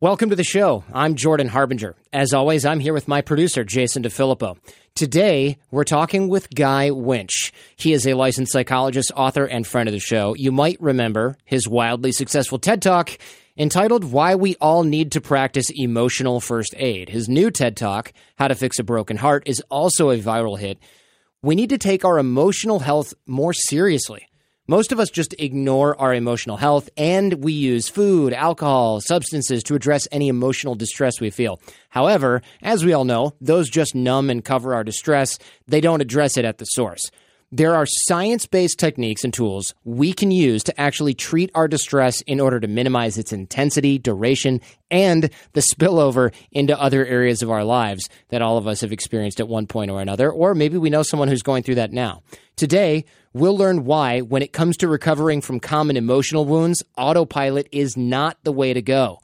Welcome to the show. I'm Jordan Harbinger. As always, I'm here with my producer, Jason DeFilippo. Today, we're talking with Guy Winch. He is a licensed psychologist, author, and friend of the show. You might remember his wildly successful TED Talk entitled Why We All Need to Practice Emotional First Aid. His new TED Talk, How to Fix a Broken Heart, is also a viral hit. We need to take our emotional health more seriously. Most of us just ignore our emotional health and we use food, alcohol, substances to address any emotional distress we feel. However, as we all know, those just numb and cover our distress. They don't address it at the source. There are science based techniques and tools we can use to actually treat our distress in order to minimize its intensity, duration, and the spillover into other areas of our lives that all of us have experienced at one point or another, or maybe we know someone who's going through that now. Today, we'll learn why, when it comes to recovering from common emotional wounds, autopilot is not the way to go.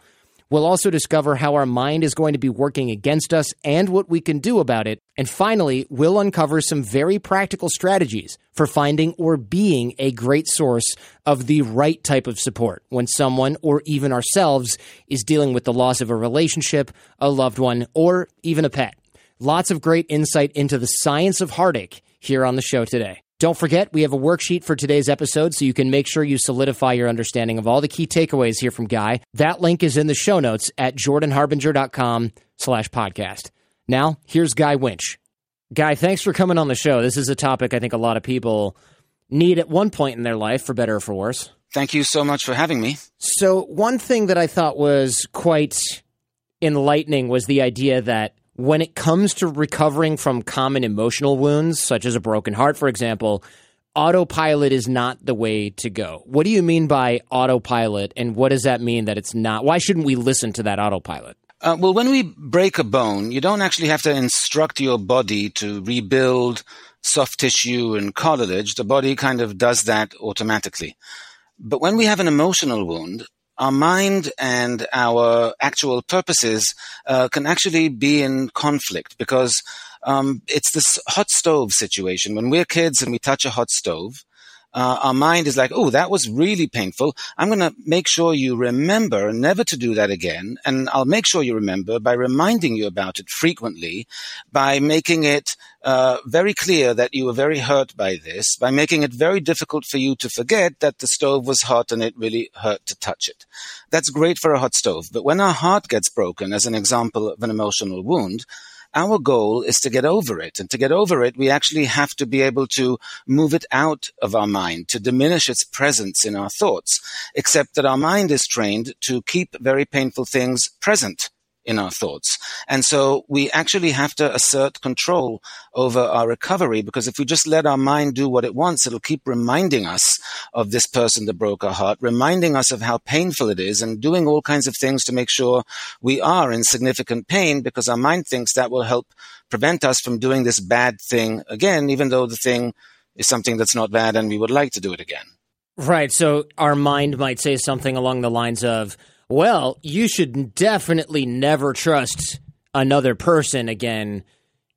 We'll also discover how our mind is going to be working against us and what we can do about it. And finally, we'll uncover some very practical strategies for finding or being a great source of the right type of support when someone or even ourselves is dealing with the loss of a relationship, a loved one, or even a pet. Lots of great insight into the science of heartache here on the show today. Don't forget, we have a worksheet for today's episode so you can make sure you solidify your understanding of all the key takeaways here from Guy. That link is in the show notes at jordanharbinger.com slash podcast. Now, here's Guy Winch. Guy, thanks for coming on the show. This is a topic I think a lot of people need at one point in their life, for better or for worse. Thank you so much for having me. So, one thing that I thought was quite enlightening was the idea that when it comes to recovering from common emotional wounds, such as a broken heart, for example, autopilot is not the way to go. What do you mean by autopilot, and what does that mean that it's not? Why shouldn't we listen to that autopilot? Uh, well, when we break a bone, you don't actually have to instruct your body to rebuild soft tissue and cartilage. The body kind of does that automatically. But when we have an emotional wound, our mind and our actual purposes uh, can actually be in conflict because um, it's this hot stove situation. When we're kids and we touch a hot stove, uh, our mind is like, oh, that was really painful. I'm going to make sure you remember never to do that again. And I'll make sure you remember by reminding you about it frequently, by making it uh, very clear that you were very hurt by this, by making it very difficult for you to forget that the stove was hot and it really hurt to touch it. That's great for a hot stove. But when our heart gets broken, as an example of an emotional wound, our goal is to get over it. And to get over it, we actually have to be able to move it out of our mind, to diminish its presence in our thoughts, except that our mind is trained to keep very painful things present in our thoughts. And so we actually have to assert control over our recovery because if we just let our mind do what it wants, it'll keep reminding us of this person that broke our heart, reminding us of how painful it is and doing all kinds of things to make sure we are in significant pain because our mind thinks that will help prevent us from doing this bad thing again, even though the thing is something that's not bad and we would like to do it again. Right. So our mind might say something along the lines of, well, you should definitely never trust another person again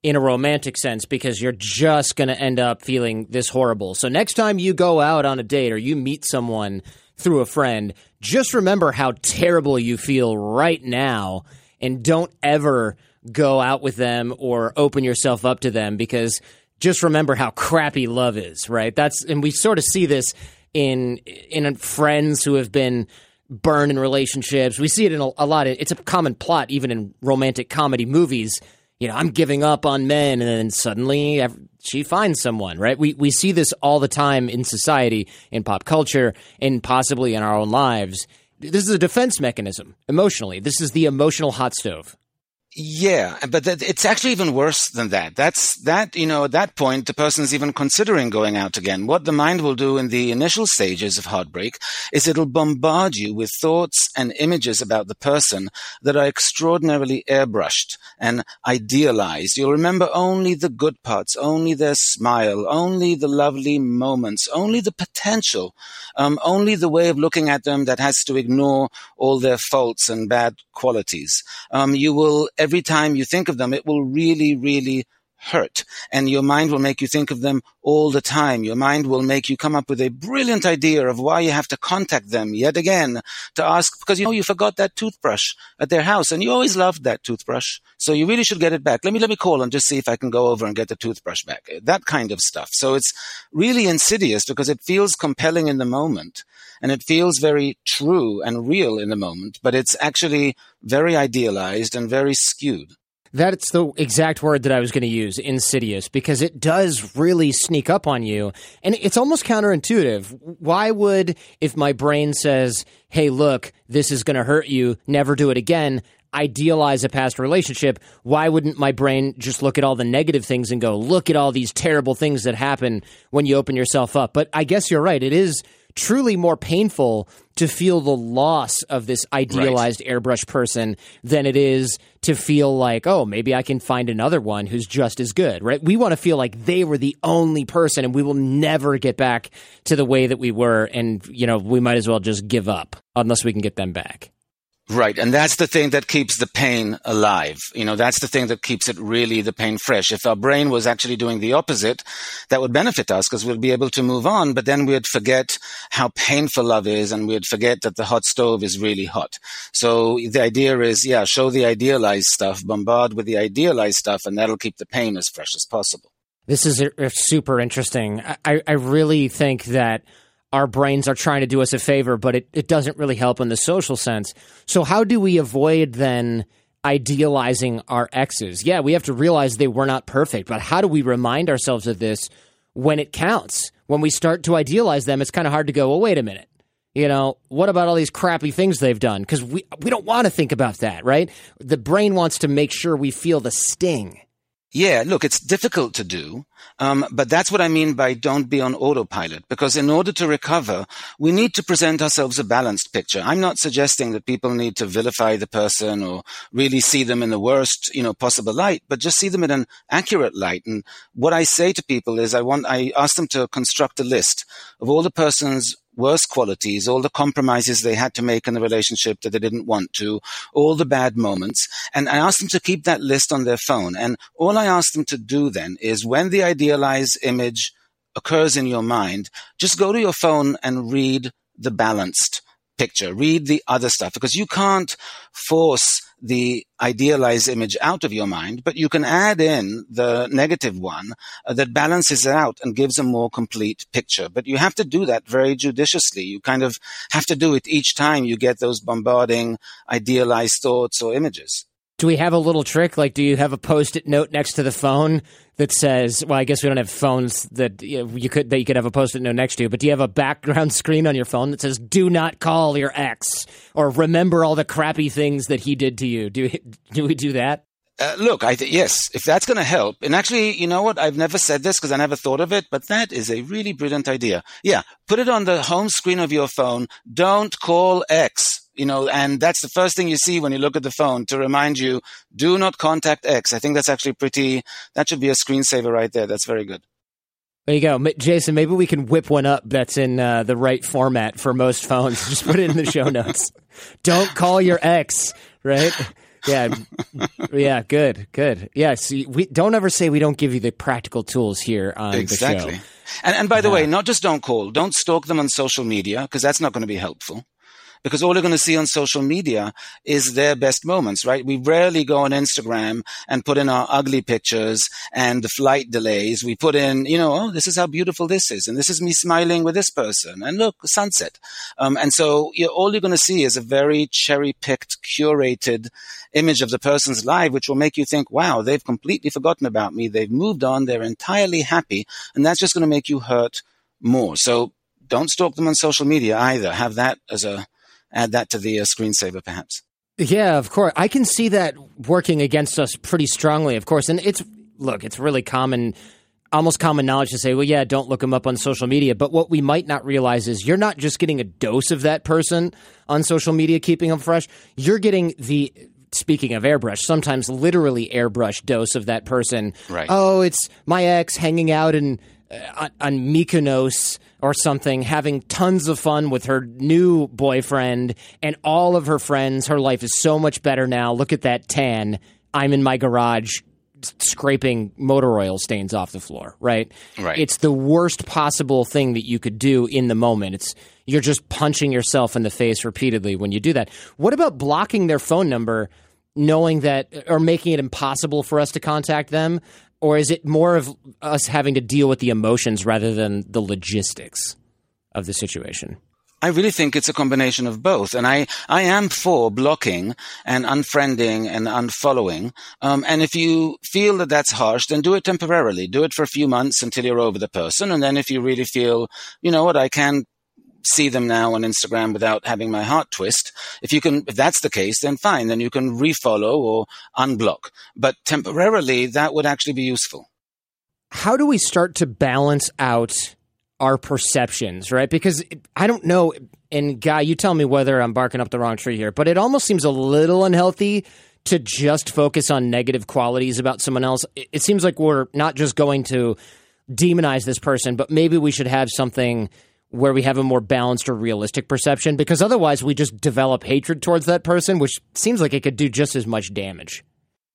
in a romantic sense because you're just going to end up feeling this horrible. So next time you go out on a date or you meet someone through a friend, just remember how terrible you feel right now and don't ever go out with them or open yourself up to them because just remember how crappy love is, right? That's and we sort of see this in in friends who have been burn in relationships. We see it in a, a lot. Of, it's a common plot, even in romantic comedy movies. You know, I'm giving up on men, and then suddenly she finds someone. Right? We we see this all the time in society, in pop culture, and possibly in our own lives. This is a defense mechanism emotionally. This is the emotional hot stove. Yeah, but it's actually even worse than that. That's that, you know, at that point, the person is even considering going out again. What the mind will do in the initial stages of heartbreak is it'll bombard you with thoughts and images about the person that are extraordinarily airbrushed and idealized. You'll remember only the good parts, only their smile, only the lovely moments, only the potential, um, only the way of looking at them that has to ignore all their faults and bad qualities. Um, you will every time you think of them, it will really, really hurt. And your mind will make you think of them all the time. Your mind will make you come up with a brilliant idea of why you have to contact them yet again to ask, because you know you forgot that toothbrush at their house and you always loved that toothbrush. So you really should get it back. Let me, let me call and just see if I can go over and get the toothbrush back. That kind of stuff. So it's really insidious because it feels compelling in the moment and it feels very true and real in the moment, but it's actually very idealized and very skewed. That's the exact word that I was going to use, insidious, because it does really sneak up on you. And it's almost counterintuitive. Why would, if my brain says, hey, look, this is going to hurt you, never do it again, idealize a past relationship, why wouldn't my brain just look at all the negative things and go, look at all these terrible things that happen when you open yourself up? But I guess you're right. It is truly more painful to feel the loss of this idealized right. airbrush person than it is to feel like, oh, maybe I can find another one who's just as good, right? We want to feel like they were the only person and we will never get back to the way that we were. And, you know, we might as well just give up unless we can get them back. Right. And that's the thing that keeps the pain alive. You know, that's the thing that keeps it really the pain fresh. If our brain was actually doing the opposite, that would benefit us because we'd be able to move on, but then we'd forget how painful love is and we'd forget that the hot stove is really hot. So the idea is, yeah, show the idealized stuff, bombard with the idealized stuff, and that'll keep the pain as fresh as possible. This is a, a super interesting. I, I really think that our brains are trying to do us a favor, but it, it doesn't really help in the social sense. So, how do we avoid then idealizing our exes? Yeah, we have to realize they were not perfect, but how do we remind ourselves of this when it counts? When we start to idealize them, it's kind of hard to go, well, wait a minute. You know, what about all these crappy things they've done? Because we, we don't want to think about that, right? The brain wants to make sure we feel the sting. Yeah, look, it's difficult to do, um, but that's what I mean by don't be on autopilot. Because in order to recover, we need to present ourselves a balanced picture. I'm not suggesting that people need to vilify the person or really see them in the worst, you know, possible light, but just see them in an accurate light. And what I say to people is, I want, I ask them to construct a list of all the person's worst qualities, all the compromises they had to make in the relationship that they didn't want to, all the bad moments. And I asked them to keep that list on their phone. And all I asked them to do then is when the idealized image occurs in your mind, just go to your phone and read the balanced picture. Read the other stuff because you can't force the idealized image out of your mind, but you can add in the negative one uh, that balances it out and gives a more complete picture. But you have to do that very judiciously. You kind of have to do it each time you get those bombarding idealized thoughts or images. Do we have a little trick? Like, do you have a post-it note next to the phone that says, "Well, I guess we don't have phones that you could that you could have a post-it note next to." But do you have a background screen on your phone that says, "Do not call your ex," or "Remember all the crappy things that he did to you"? Do do we do that? Uh, look, I th- yes, if that's going to help, and actually, you know what? I've never said this because I never thought of it, but that is a really brilliant idea. Yeah, put it on the home screen of your phone. Don't call X you know, and that's the first thing you see when you look at the phone to remind you, do not contact X. I think that's actually pretty, that should be a screensaver right there. That's very good. There you go. Jason, maybe we can whip one up that's in uh, the right format for most phones. Just put it in the show notes. Don't call your ex, right? Yeah. yeah, good, good. Yeah, see, we don't ever say we don't give you the practical tools here on exactly. the show. And, and by the uh, way, not just don't call, don't stalk them on social media because that's not going to be helpful because all you're going to see on social media is their best moments, right? We rarely go on Instagram and put in our ugly pictures and the flight delays. We put in, you know, oh, this is how beautiful this is. And this is me smiling with this person. And look, sunset. Um, and so you all you're going to see is a very cherry picked, curated image of the person's life, which will make you think, wow, they've completely forgotten about me. They've moved on. They're entirely happy. And that's just going to make you hurt more. So don't stalk them on social media either. Have that as a add that to the uh, screensaver, perhaps. Yeah, of course. I can see that working against us pretty strongly, of course. And it's, look, it's really common, almost common knowledge to say, well, yeah, don't look them up on social media. But what we might not realize is you're not just getting a dose of that person on social media, keeping them fresh. You're getting the, speaking of airbrush, sometimes literally airbrush dose of that person. Right. Oh, it's my ex hanging out in, uh, on Mykonos or something, having tons of fun with her new boyfriend and all of her friends. Her life is so much better now. Look at that tan. I'm in my garage scraping motor oil stains off the floor, right? Right. It's the worst possible thing that you could do in the moment. It's you're just punching yourself in the face repeatedly when you do that. What about blocking their phone number knowing that or making it impossible for us to contact them? Or is it more of us having to deal with the emotions rather than the logistics of the situation? I really think it's a combination of both. And I, I am for blocking and unfriending and unfollowing. Um, and if you feel that that's harsh, then do it temporarily. Do it for a few months until you're over the person. And then if you really feel, you know what, I can see them now on Instagram without having my heart twist. If you can, if that's the case, then fine. Then you can refollow or unblock. But temporarily, that would actually be useful. How do we start to balance out our perceptions, right? Because I don't know, and Guy, you tell me whether I'm barking up the wrong tree here, but it almost seems a little unhealthy to just focus on negative qualities about someone else. It seems like we're not just going to demonize this person, but maybe we should have something where we have a more balanced or realistic perception because otherwise we just develop hatred towards that person, which seems like it could do just as much damage.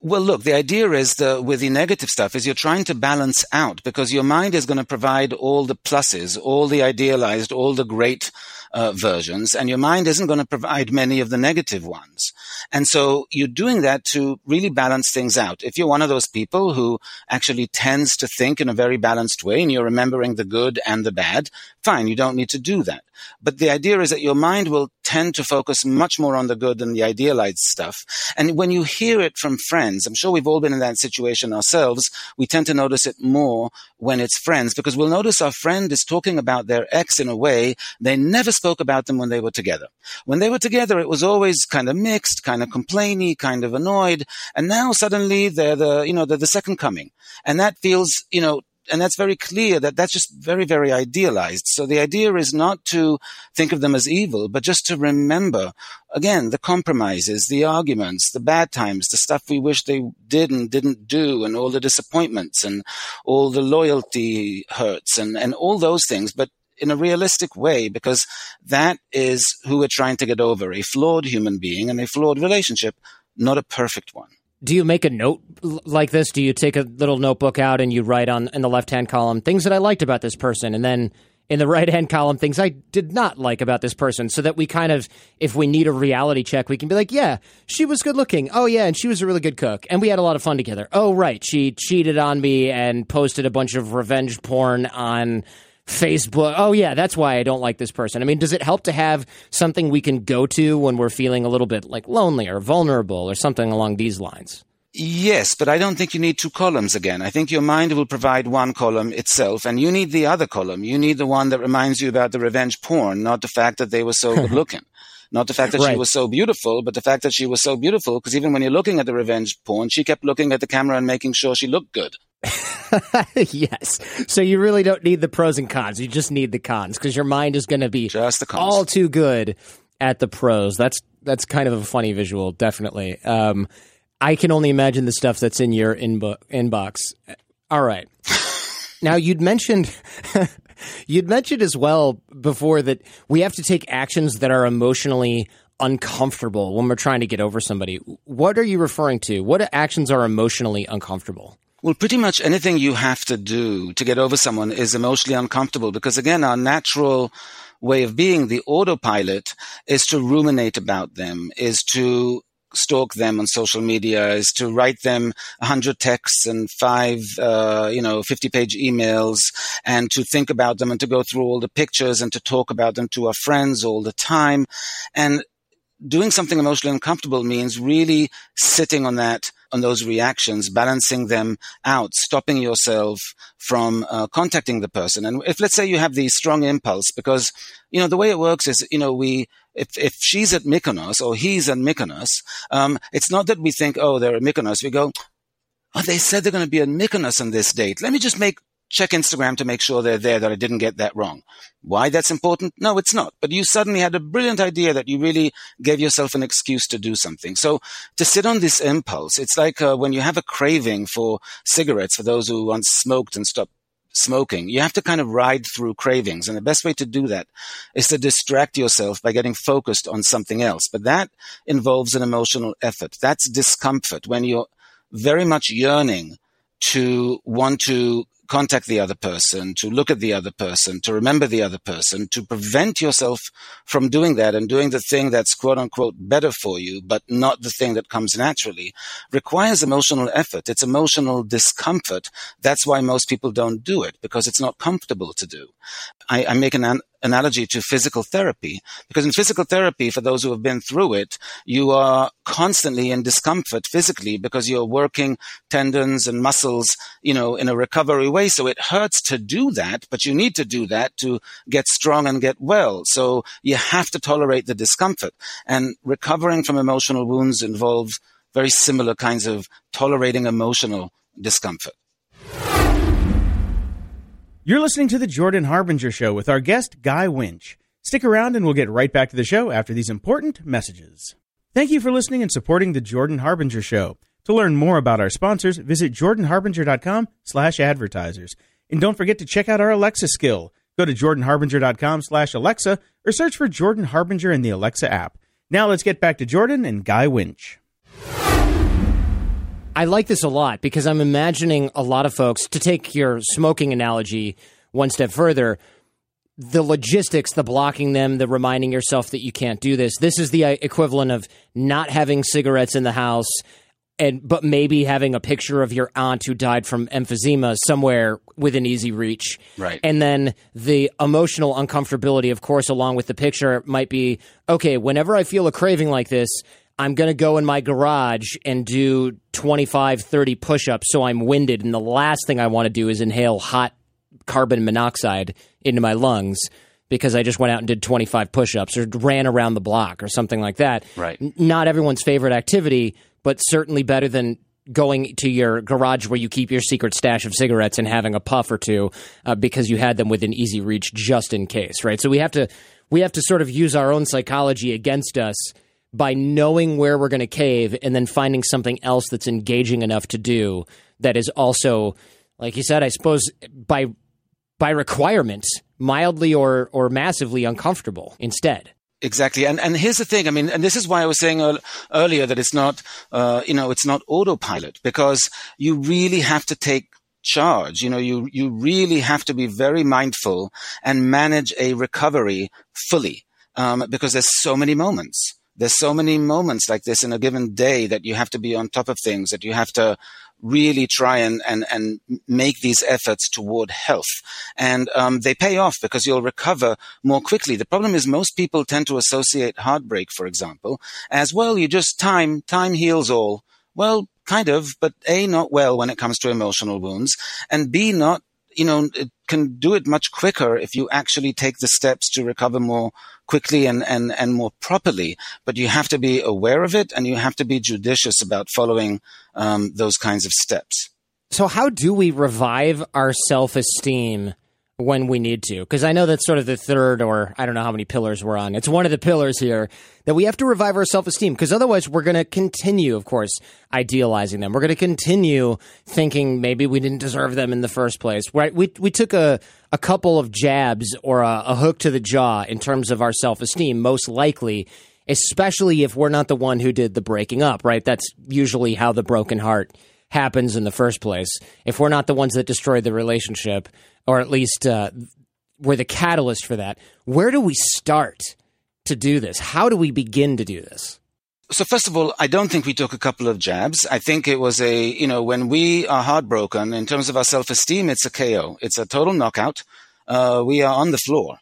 Well, look, the idea is that with the negative stuff is you're trying to balance out because your mind is going to provide all the pluses, all the idealized, all the great uh, versions, and your mind isn't going to provide many of the negative ones. And so you're doing that to really balance things out. If you're one of those people who actually tends to think in a very balanced way and you're remembering the good and the bad, fine, you don't need to do that. But the idea is that your mind will tend to focus much more on the good than the idealized stuff. And when you hear it from friends, I'm sure we've all been in that situation ourselves, we tend to notice it more when it's friends because we'll notice our friend is talking about their ex in a way they never spoke about them when they were together. When they were together, it was always kind of mixed, kind of complainy, kind of annoyed. And now suddenly they're the, you know, they're the second coming. And that feels, you know, and that's very clear that that's just very, very idealized. So the idea is not to think of them as evil, but just to remember, again, the compromises, the arguments, the bad times, the stuff we wish they did and didn't do, and all the disappointments and all the loyalty hurts and, and all those things. But in a realistic way because that is who we're trying to get over a flawed human being and a flawed relationship, not a perfect one. Do you make a note like this? Do you take a little notebook out and you write on in the left hand column things that I liked about this person, and then in the right hand column things I did not like about this person, so that we kind of, if we need a reality check, we can be like, yeah, she was good looking. Oh yeah, and she was a really good cook, and we had a lot of fun together. Oh right, she cheated on me and posted a bunch of revenge porn on Facebook. Oh, yeah, that's why I don't like this person. I mean, does it help to have something we can go to when we're feeling a little bit like lonely or vulnerable or something along these lines? Yes, but I don't think you need two columns again. I think your mind will provide one column itself, and you need the other column. You need the one that reminds you about the revenge porn, not the fact that they were so good looking. Not the fact that right. she was so beautiful, but the fact that she was so beautiful, because even when you're looking at the revenge porn, she kept looking at the camera and making sure she looked good. yes. So you really don't need the pros and cons. You just need the cons because your mind is going to be just the cons. all too good at the pros. That's that's kind of a funny visual, definitely. Um, I can only imagine the stuff that's in your inbo- inbox. All right. now you'd mentioned you'd mentioned as well before that we have to take actions that are emotionally uncomfortable when we're trying to get over somebody. What are you referring to? What actions are emotionally uncomfortable? Well, pretty much anything you have to do to get over someone is emotionally uncomfortable because again, our natural way of being, the autopilot, is to ruminate about them, is to stalk them on social media, is to write them a hundred texts and five, uh, you know, 50 page emails and to think about them and to go through all the pictures and to talk about them to our friends all the time. And doing something emotionally uncomfortable means really sitting on that on those reactions, balancing them out, stopping yourself from uh, contacting the person. And if let's say you have the strong impulse, because you know the way it works is, you know, we if if she's at Mykonos or he's at Mykonos, um, it's not that we think, oh, they're at Mykonos. We go, oh, they said they're going to be at Mykonos on this date. Let me just make check Instagram to make sure they're there, that I didn't get that wrong. Why that's important? No, it's not. But you suddenly had a brilliant idea that you really gave yourself an excuse to do something. So to sit on this impulse, it's like uh, when you have a craving for cigarettes, for those who once smoked and stopped smoking. You have to kind of ride through cravings. And the best way to do that is to distract yourself by getting focused on something else. But that involves an emotional effort. That's discomfort when you're very much yearning to want to contact the other person, to look at the other person, to remember the other person, to prevent yourself from doing that and doing the thing that's quote unquote better for you, but not the thing that comes naturally, requires emotional effort. It's emotional discomfort. That's why most people don't do it because it's not comfortable to do. I, I make an, an analogy to physical therapy because in physical therapy, for those who have been through it, you are constantly in discomfort physically because you're working tendons and muscles, you know, in a recovery way. So it hurts to do that, but you need to do that to get strong and get well. So you have to tolerate the discomfort and recovering from emotional wounds involves very similar kinds of tolerating emotional discomfort. You're listening to the Jordan Harbinger Show with our guest, Guy Winch. Stick around and we'll get right back to the show after these important messages. Thank you for listening and supporting the Jordan Harbinger Show. To learn more about our sponsors, visit jordanharbinger.com slash advertisers. And don't forget to check out our Alexa skill. Go to jordanharbinger.com slash Alexa or search for Jordan Harbinger in the Alexa app. Now let's get back to Jordan and Guy Winch. I like this a lot because I'm imagining a lot of folks, to take your smoking analogy one step further, the logistics, the blocking them, the reminding yourself that you can't do this. This is the uh, equivalent of not having cigarettes in the house, and but maybe having a picture of your aunt who died from emphysema somewhere within easy reach. Right. And then the emotional uncomfortability, of course, along with the picture, might be okay. Whenever I feel a craving like this, I'm going to go in my garage and do 25, 30 push ups so I'm winded. And the last thing I want to do is inhale hot carbon monoxide into my lungs because I just went out and did 25 push ups or ran around the block or something like that. Right. Not everyone's favorite activity, but certainly better than going to your garage where you keep your secret stash of cigarettes and having a puff or two uh, because you had them within easy reach just in case, right? So we have to we have to sort of use our own psychology against us by knowing where we're going to cave and then finding something else that's engaging enough to do that is also like you said i suppose by by requirement mildly or or massively uncomfortable instead Exactly, and and here's the thing. I mean, and this is why I was saying earlier that it's not, uh, you know, it's not autopilot because you really have to take charge. You know, you you really have to be very mindful and manage a recovery fully um, because there's so many moments there's so many moments like this in a given day that you have to be on top of things, that you have to really try and, and, and make these efforts toward health. And um, they pay off because you'll recover more quickly. The problem is most people tend to associate heartbreak, for example, as well, you just time, time heals all. Well, kind of, but A, not well when it comes to emotional wounds, and B, not you know, it can do it much quicker if you actually take the steps to recover more quickly and, and, and more properly. But you have to be aware of it and you have to be judicious about following um, those kinds of steps. So, how do we revive our self esteem when we need to. Because I know that's sort of the third, or I don't know how many pillars we're on. It's one of the pillars here that we have to revive our self esteem. Because otherwise, we're going to continue, of course, idealizing them. We're going to continue thinking maybe we didn't deserve them in the first place. Right? We we took a a couple of jabs or a, a hook to the jaw in terms of our self esteem, most likely. Especially if we're not the one who did the breaking up, right? That's usually how the broken heart happens in the first place. If we're not the ones that destroyed the relationship, or at least uh, were the catalyst for that. Where do we start to do this? How do we begin to do this? So first of all, I don't think we took a couple of jabs. I think it was a, you know, when we are heartbroken in terms of our self-esteem, it's a KO. It's a total knockout. Uh, we are on the floor.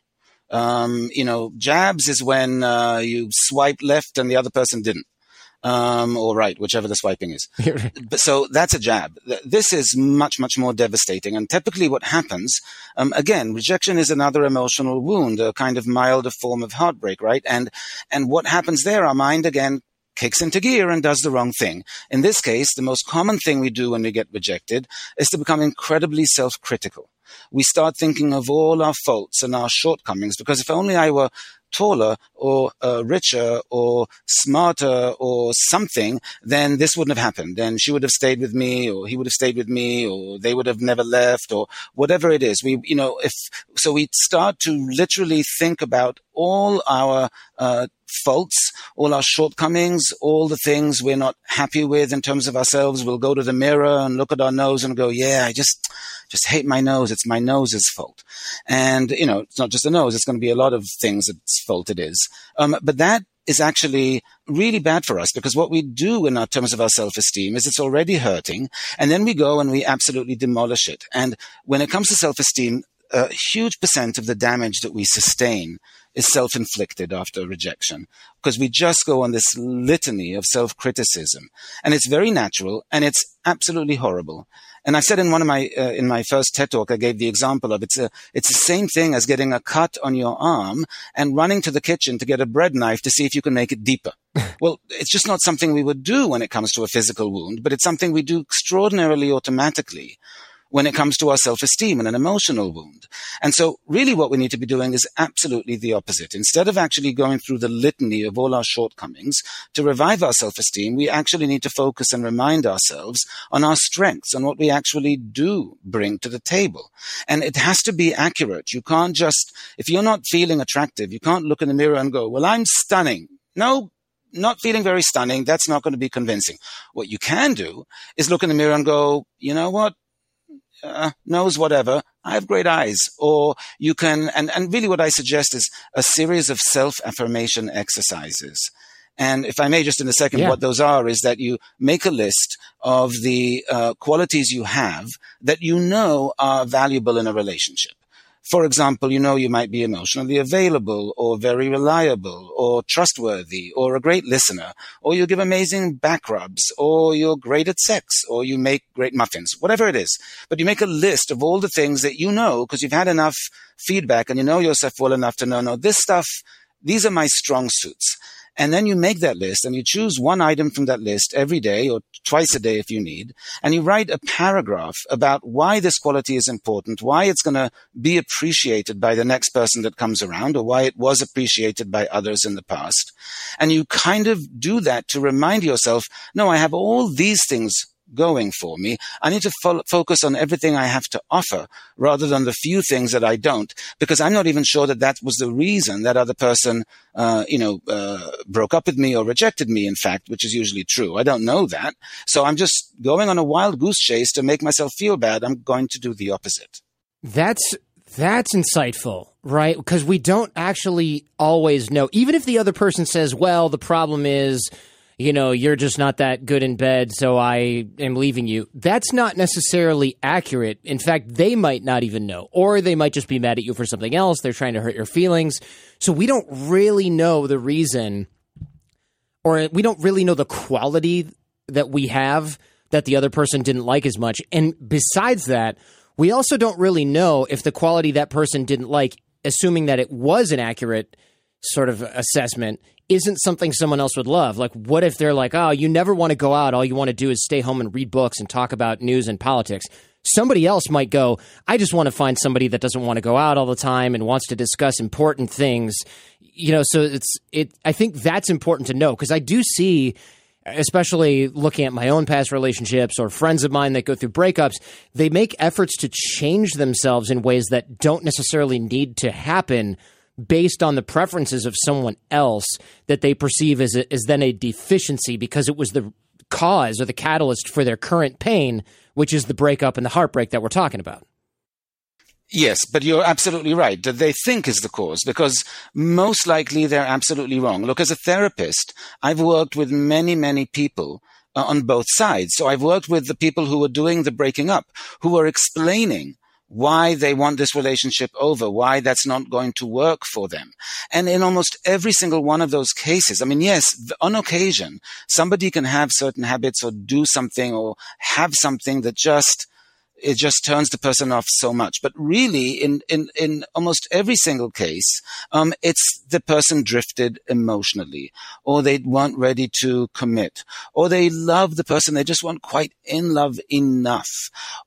Um, you know, jabs is when uh, you swipe left and the other person didn't. Um, or right, whichever the swiping is. so that's a jab. This is much, much more devastating. And typically what happens, um, again, rejection is another emotional wound, a kind of milder form of heartbreak, right? And, and what happens there, our mind again kicks into gear and does the wrong thing. In this case, the most common thing we do when we get rejected is to become incredibly self-critical. We start thinking of all our faults and our shortcomings because if only I were taller or uh, richer or smarter or something, then this wouldn't have happened. Then she would have stayed with me or he would have stayed with me or they would have never left or whatever it is. We, you know, if, so we start to literally think about all our uh, faults, all our shortcomings, all the things we're not happy with in terms of ourselves. We'll go to the mirror and look at our nose and go, yeah, I just, just hate my nose. It's my nose's fault. And, you know, it's not just the nose. It's going to be a lot of things its fault it is. Um, but that is actually really bad for us because what we do in our terms of our self-esteem is it's already hurting and then we go and we absolutely demolish it. And when it comes to self-esteem, a huge percent of the damage that we sustain is self-inflicted after rejection because we just go on this litany of self-criticism and it's very natural and it's absolutely horrible and i said in one of my uh, in my first ted talk i gave the example of it's a it's the same thing as getting a cut on your arm and running to the kitchen to get a bread knife to see if you can make it deeper. Well it's just not something we would do when it comes to a physical wound but it's something we do extraordinarily automatically when it comes to our self-esteem and an emotional wound. And so really what we need to be doing is absolutely the opposite. Instead of actually going through the litany of all our shortcomings to revive our self-esteem, we actually need to focus and remind ourselves on our strengths and what we actually do bring to the table. And it has to be accurate. You can't just, if you're not feeling attractive, you can't look in the mirror and go, well, I'm stunning. No, not feeling very stunning. That's not going to be convincing. What you can do is look in the mirror and go, you know what? Uh, nose, whatever. I have great eyes. Or you can, and, and really what I suggest is a series of self affirmation exercises. And if I may, just in a second, yeah. what those are is that you make a list of the uh, qualities you have that you know are valuable in a relationship. For example, you know you might be emotionally available or very reliable or trustworthy or a great listener or you give amazing back rubs or you're great at sex or you make great muffins, whatever it is. But you make a list of all the things that you know because you've had enough feedback and you know yourself well enough to know, no, this stuff, these are my strong suits. And then you make that list and you choose one item from that list every day or twice a day if you need. And you write a paragraph about why this quality is important, why it's going to be appreciated by the next person that comes around or why it was appreciated by others in the past. And you kind of do that to remind yourself, no, I have all these things going for me. I need to fo- focus on everything I have to offer rather than the few things that I don't, because I'm not even sure that that was the reason that other person, uh, you know, uh, broke up with me or rejected me, in fact, which is usually true. I don't know that. So I'm just going on a wild goose chase to make myself feel bad. I'm going to do the opposite. That's that's insightful, right? Because we don't actually always know. Even if the other person says, well, the problem is you know, you're just not that good in bed, so I am leaving you. That's not necessarily accurate. In fact, they might not even know, or they might just be mad at you for something else. They're trying to hurt your feelings. So we don't really know the reason, or we don't really know the quality that we have that the other person didn't like as much. And besides that, we also don't really know if the quality that person didn't like, assuming that it was an accurate sort of assessment, isn't something someone else would love. Like, what if they're like, oh, you never want to go out. All you want to do is stay home and read books and talk about news and politics. Somebody else might go, I just want to find somebody that doesn't want to go out all the time and wants to discuss important things. You know, so it's, it, I think that's important to know because I do see, especially looking at my own past relationships or friends of mine that go through breakups, they make efforts to change themselves in ways that don't necessarily need to happen based on the preferences of someone else that they perceive as, a, as then a deficiency because it was the cause or the catalyst for their current pain, which is the breakup and the heartbreak that we're talking about. Yes, but you're absolutely right that they think is the cause because most likely they're absolutely wrong. Look, as a therapist, I've worked with many, many people uh, on both sides. So I've worked with the people who were doing the breaking up, who were explaining why they want this relationship over, why that's not going to work for them. And in almost every single one of those cases, I mean, yes, on occasion, somebody can have certain habits or do something or have something that just it just turns the person off so much. But really, in in in almost every single case, um, it's the person drifted emotionally, or they weren't ready to commit, or they love the person, they just weren't quite in love enough,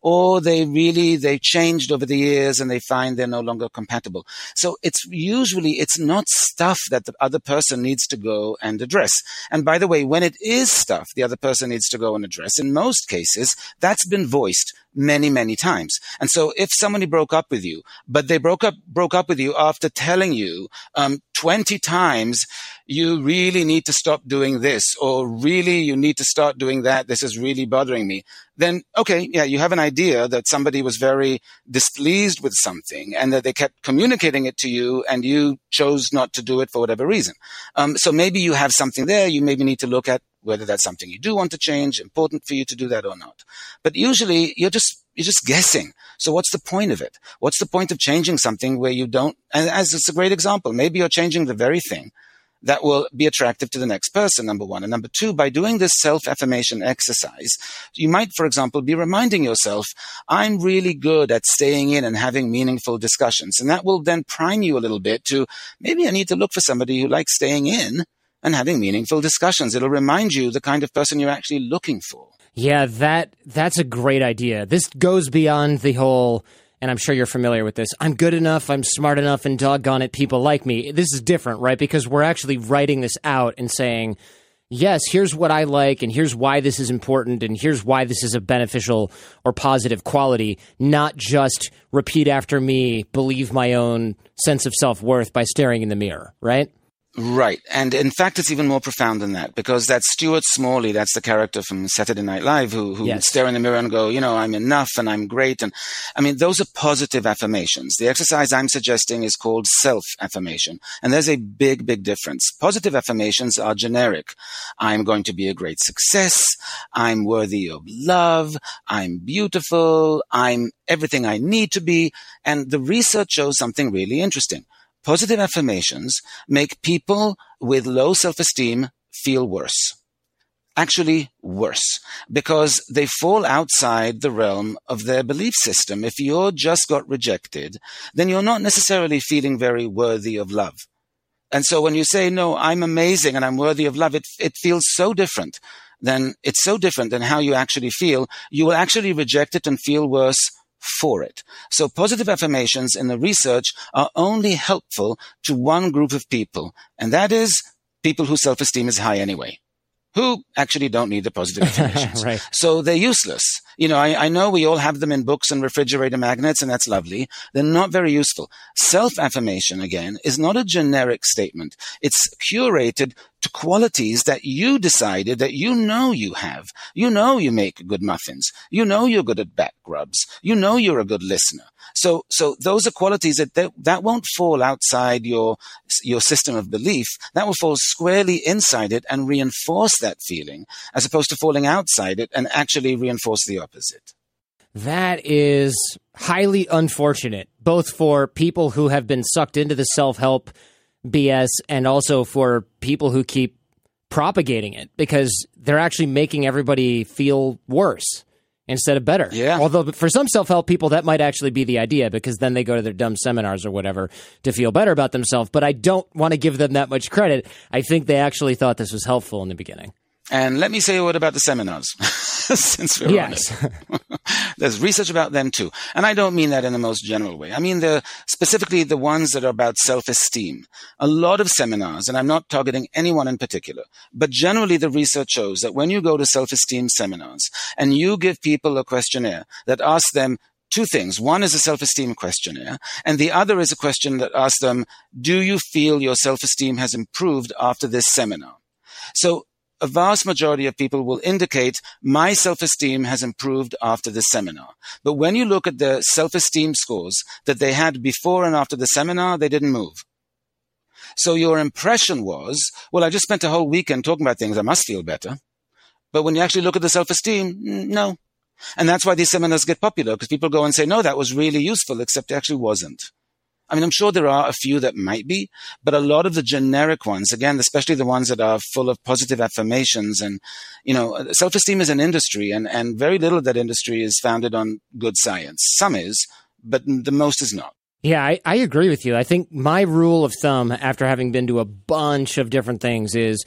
or they really they changed over the years and they find they're no longer compatible. So it's usually it's not stuff that the other person needs to go and address. And by the way, when it is stuff the other person needs to go and address, in most cases, that's been voiced many, many times. And so if somebody broke up with you, but they broke up, broke up with you after telling you, um, 20 times, you really need to stop doing this, or really you need to start doing that. This is really bothering me. Then, okay, yeah, you have an idea that somebody was very displeased with something and that they kept communicating it to you and you chose not to do it for whatever reason. Um, so maybe you have something there. You maybe need to look at whether that's something you do want to change, important for you to do that or not. But usually you're just, you're just guessing. So what's the point of it? What's the point of changing something where you don't, and as it's a great example, maybe you're changing the very thing that will be attractive to the next person, number one. And number two, by doing this self affirmation exercise, you might, for example, be reminding yourself, I'm really good at staying in and having meaningful discussions. And that will then prime you a little bit to maybe I need to look for somebody who likes staying in and having meaningful discussions. It'll remind you the kind of person you're actually looking for. Yeah, that that's a great idea. This goes beyond the whole and I'm sure you're familiar with this. I'm good enough, I'm smart enough, and doggone it, people like me. This is different, right? Because we're actually writing this out and saying, yes, here's what I like, and here's why this is important, and here's why this is a beneficial or positive quality, not just repeat after me, believe my own sense of self worth by staring in the mirror, right? Right. And in fact, it's even more profound than that because that Stuart Smalley, that's the character from Saturday Night Live who, who yes. stare in the mirror and go, you know, I'm enough and I'm great. And I mean, those are positive affirmations. The exercise I'm suggesting is called self affirmation. And there's a big, big difference. Positive affirmations are generic. I'm going to be a great success. I'm worthy of love. I'm beautiful. I'm everything I need to be. And the research shows something really interesting Positive affirmations make people with low self-esteem feel worse. Actually, worse, because they fall outside the realm of their belief system. If you're just got rejected, then you're not necessarily feeling very worthy of love. And so when you say, no, I'm amazing and I'm worthy of love, it, it feels so different than, it's so different than how you actually feel. You will actually reject it and feel worse for it. So positive affirmations in the research are only helpful to one group of people, and that is people whose self-esteem is high anyway who actually don't need the positive affirmations. right. So they're useless. You know, I, I, know we all have them in books and refrigerator magnets, and that's lovely. They're not very useful. Self affirmation, again, is not a generic statement. It's curated qualities that you decided that you know you have. You know you make good muffins. You know you're good at back grubs. You know you're a good listener. So, so those are qualities that, that, that won't fall outside your, your system of belief. That will fall squarely inside it and reinforce that feeling as opposed to falling outside it and actually reinforce the opposite. That is highly unfortunate, both for people who have been sucked into the self help BS and also for people who keep propagating it because they're actually making everybody feel worse instead of better. Yeah. Although for some self help people, that might actually be the idea because then they go to their dumb seminars or whatever to feel better about themselves. But I don't want to give them that much credit. I think they actually thought this was helpful in the beginning. And let me say a word about the seminars, since we're yes. on it. There's research about them too. And I don't mean that in the most general way. I mean the, specifically the ones that are about self-esteem. A lot of seminars, and I'm not targeting anyone in particular, but generally the research shows that when you go to self-esteem seminars and you give people a questionnaire that asks them two things. One is a self-esteem questionnaire, and the other is a question that asks them, do you feel your self-esteem has improved after this seminar? So a vast majority of people will indicate my self-esteem has improved after the seminar. But when you look at the self-esteem scores that they had before and after the seminar, they didn't move. So your impression was, well, I just spent a whole weekend talking about things. I must feel better. But when you actually look at the self-esteem, no. And that's why these seminars get popular because people go and say, no, that was really useful, except it actually wasn't. I mean, I'm sure there are a few that might be, but a lot of the generic ones, again, especially the ones that are full of positive affirmations and, you know, self-esteem is an industry and, and very little of that industry is founded on good science. Some is, but the most is not. Yeah, I, I agree with you. I think my rule of thumb after having been to a bunch of different things is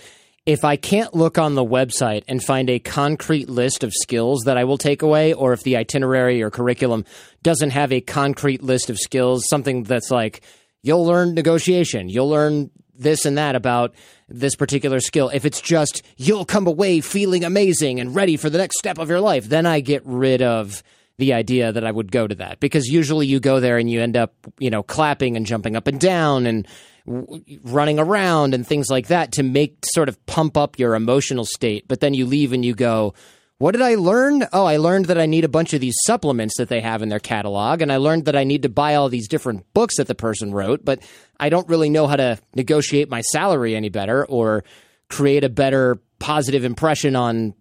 if I can't look on the website and find a concrete list of skills that I will take away, or if the itinerary or curriculum doesn't have a concrete list of skills, something that's like, you'll learn negotiation, you'll learn this and that about this particular skill. If it's just, you'll come away feeling amazing and ready for the next step of your life, then I get rid of the idea that I would go to that because usually you go there and you end up, you know, clapping and jumping up and down and running around and things like that to make sort of pump up your emotional state. But then you leave and you go, what did I learn? Oh, I learned that I need a bunch of these supplements that they have in their catalog, and I learned that I need to buy all these different books that the person wrote, but I don't really know how to negotiate my salary any better or create a better positive impression on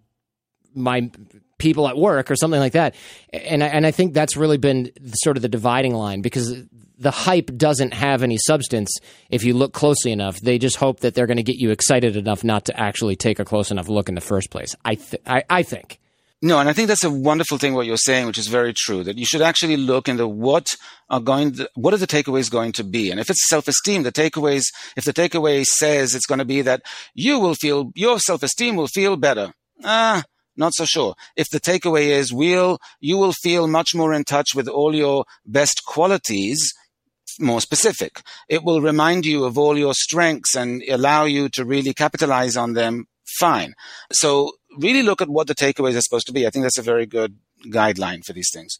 my people at work or something like that. And I, and I think that's really been sort of the dividing line because the hype doesn't have any substance if you look closely enough. They just hope that they're going to get you excited enough not to actually take a close enough look in the first place. I, th- I, I think. No, and I think that's a wonderful thing what you're saying, which is very true. That you should actually look into what are going, to, what are the takeaways going to be, and if it's self-esteem, the takeaways, if the takeaway says it's going to be that you will feel your self-esteem will feel better, ah, not so sure. If the takeaway is will you will feel much more in touch with all your best qualities, more specific. It will remind you of all your strengths and allow you to really capitalize on them. Fine. So really look at what the takeaways are supposed to be. I think that's a very good guideline for these things.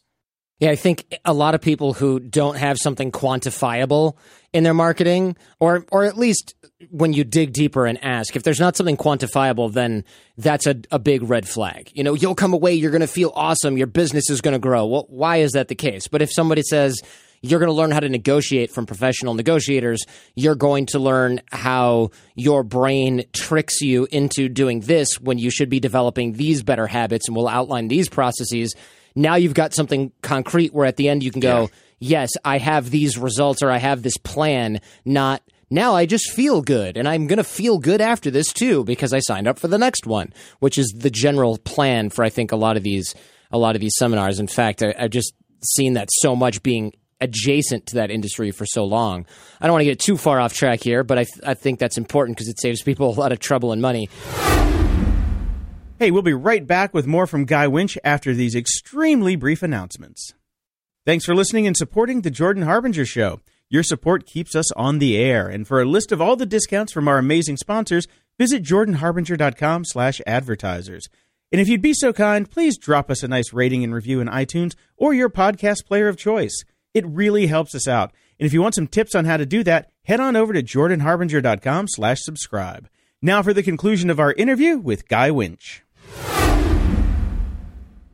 Yeah, I think a lot of people who don't have something quantifiable in their marketing, or or at least when you dig deeper and ask, if there's not something quantifiable, then that's a, a big red flag. You know, you'll come away, you're going to feel awesome, your business is going to grow. Well, why is that the case? But if somebody says, you're going to learn how to negotiate from professional negotiators. You're going to learn how your brain tricks you into doing this when you should be developing these better habits, and we'll outline these processes. Now you've got something concrete where at the end you can go, yeah. yes, I have these results or I have this plan, not now I just feel good and I'm going to feel good after this too because I signed up for the next one, which is the general plan for I think a lot of these a lot of these seminars. In fact, I, I've just seen that so much being adjacent to that industry for so long. I don't want to get too far off track here, but I, th- I think that's important because it saves people a lot of trouble and money. Hey, we'll be right back with more from Guy Winch after these extremely brief announcements. Thanks for listening and supporting the Jordan Harbinger Show. Your support keeps us on the air, and for a list of all the discounts from our amazing sponsors, visit jordanharbinger.com slash advertisers. And if you'd be so kind, please drop us a nice rating and review in iTunes or your podcast player of choice. It really helps us out. And if you want some tips on how to do that, head on over to jordanharbinger.com slash subscribe. Now for the conclusion of our interview with Guy Winch.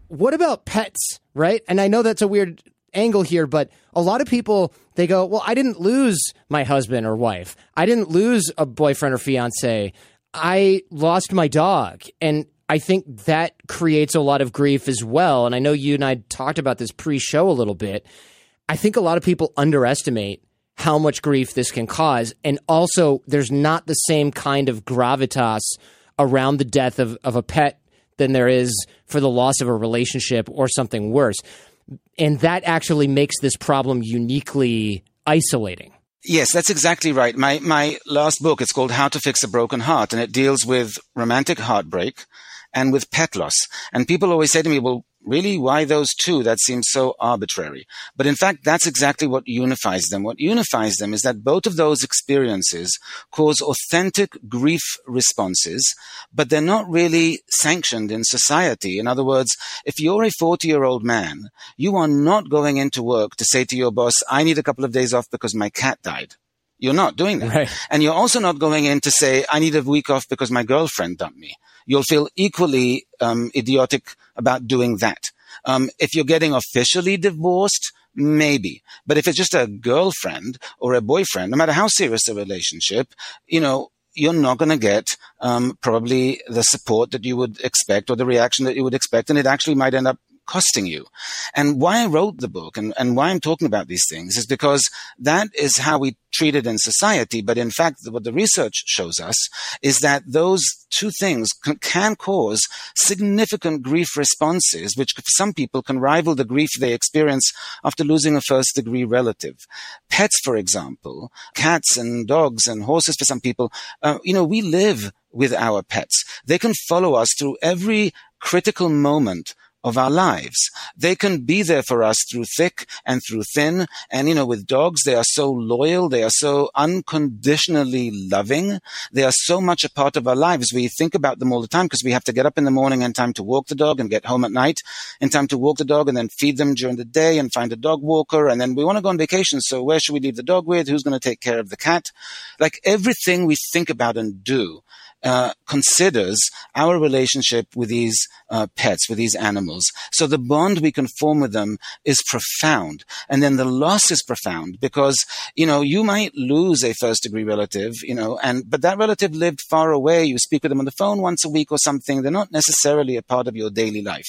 What about pets, right? And I know that's a weird angle here, but a lot of people they go, "Well, I didn't lose my husband or wife. I didn't lose a boyfriend or fiance. I lost my dog." And I think that creates a lot of grief as well. And I know you and I talked about this pre-show a little bit I think a lot of people underestimate how much grief this can cause. And also, there's not the same kind of gravitas around the death of, of a pet than there is for the loss of a relationship or something worse. And that actually makes this problem uniquely isolating. Yes, that's exactly right. My my last book, it's called How to Fix a Broken Heart, and it deals with romantic heartbreak and with pet loss. And people always say to me, well, Really? Why those two? That seems so arbitrary. But in fact, that's exactly what unifies them. What unifies them is that both of those experiences cause authentic grief responses, but they're not really sanctioned in society. In other words, if you're a 40 year old man, you are not going into work to say to your boss, I need a couple of days off because my cat died. You're not doing that. Right. And you're also not going in to say, I need a week off because my girlfriend dumped me you'll feel equally um, idiotic about doing that. Um, if you're getting officially divorced, maybe. But if it's just a girlfriend or a boyfriend, no matter how serious the relationship, you know, you're not going to get um, probably the support that you would expect or the reaction that you would expect, and it actually might end up costing you. And why I wrote the book and, and why I'm talking about these things is because that is how we treat it in society. But in fact, what the research shows us is that those two things can, can cause significant grief responses, which for some people can rival the grief they experience after losing a first degree relative. Pets, for example, cats and dogs and horses for some people, uh, you know, we live with our pets. They can follow us through every critical moment of our lives. They can be there for us through thick and through thin. And, you know, with dogs, they are so loyal. They are so unconditionally loving. They are so much a part of our lives. We think about them all the time because we have to get up in the morning in time to walk the dog and get home at night in time to walk the dog and then feed them during the day and find a dog walker. And then we want to go on vacation. So where should we leave the dog with? Who's going to take care of the cat? Like everything we think about and do uh, considers our relationship with these uh, pets, with these animals. So the bond we can form with them is profound. And then the loss is profound because, you know, you might lose a first degree relative, you know, and, but that relative lived far away. You speak with them on the phone once a week or something. They're not necessarily a part of your daily life.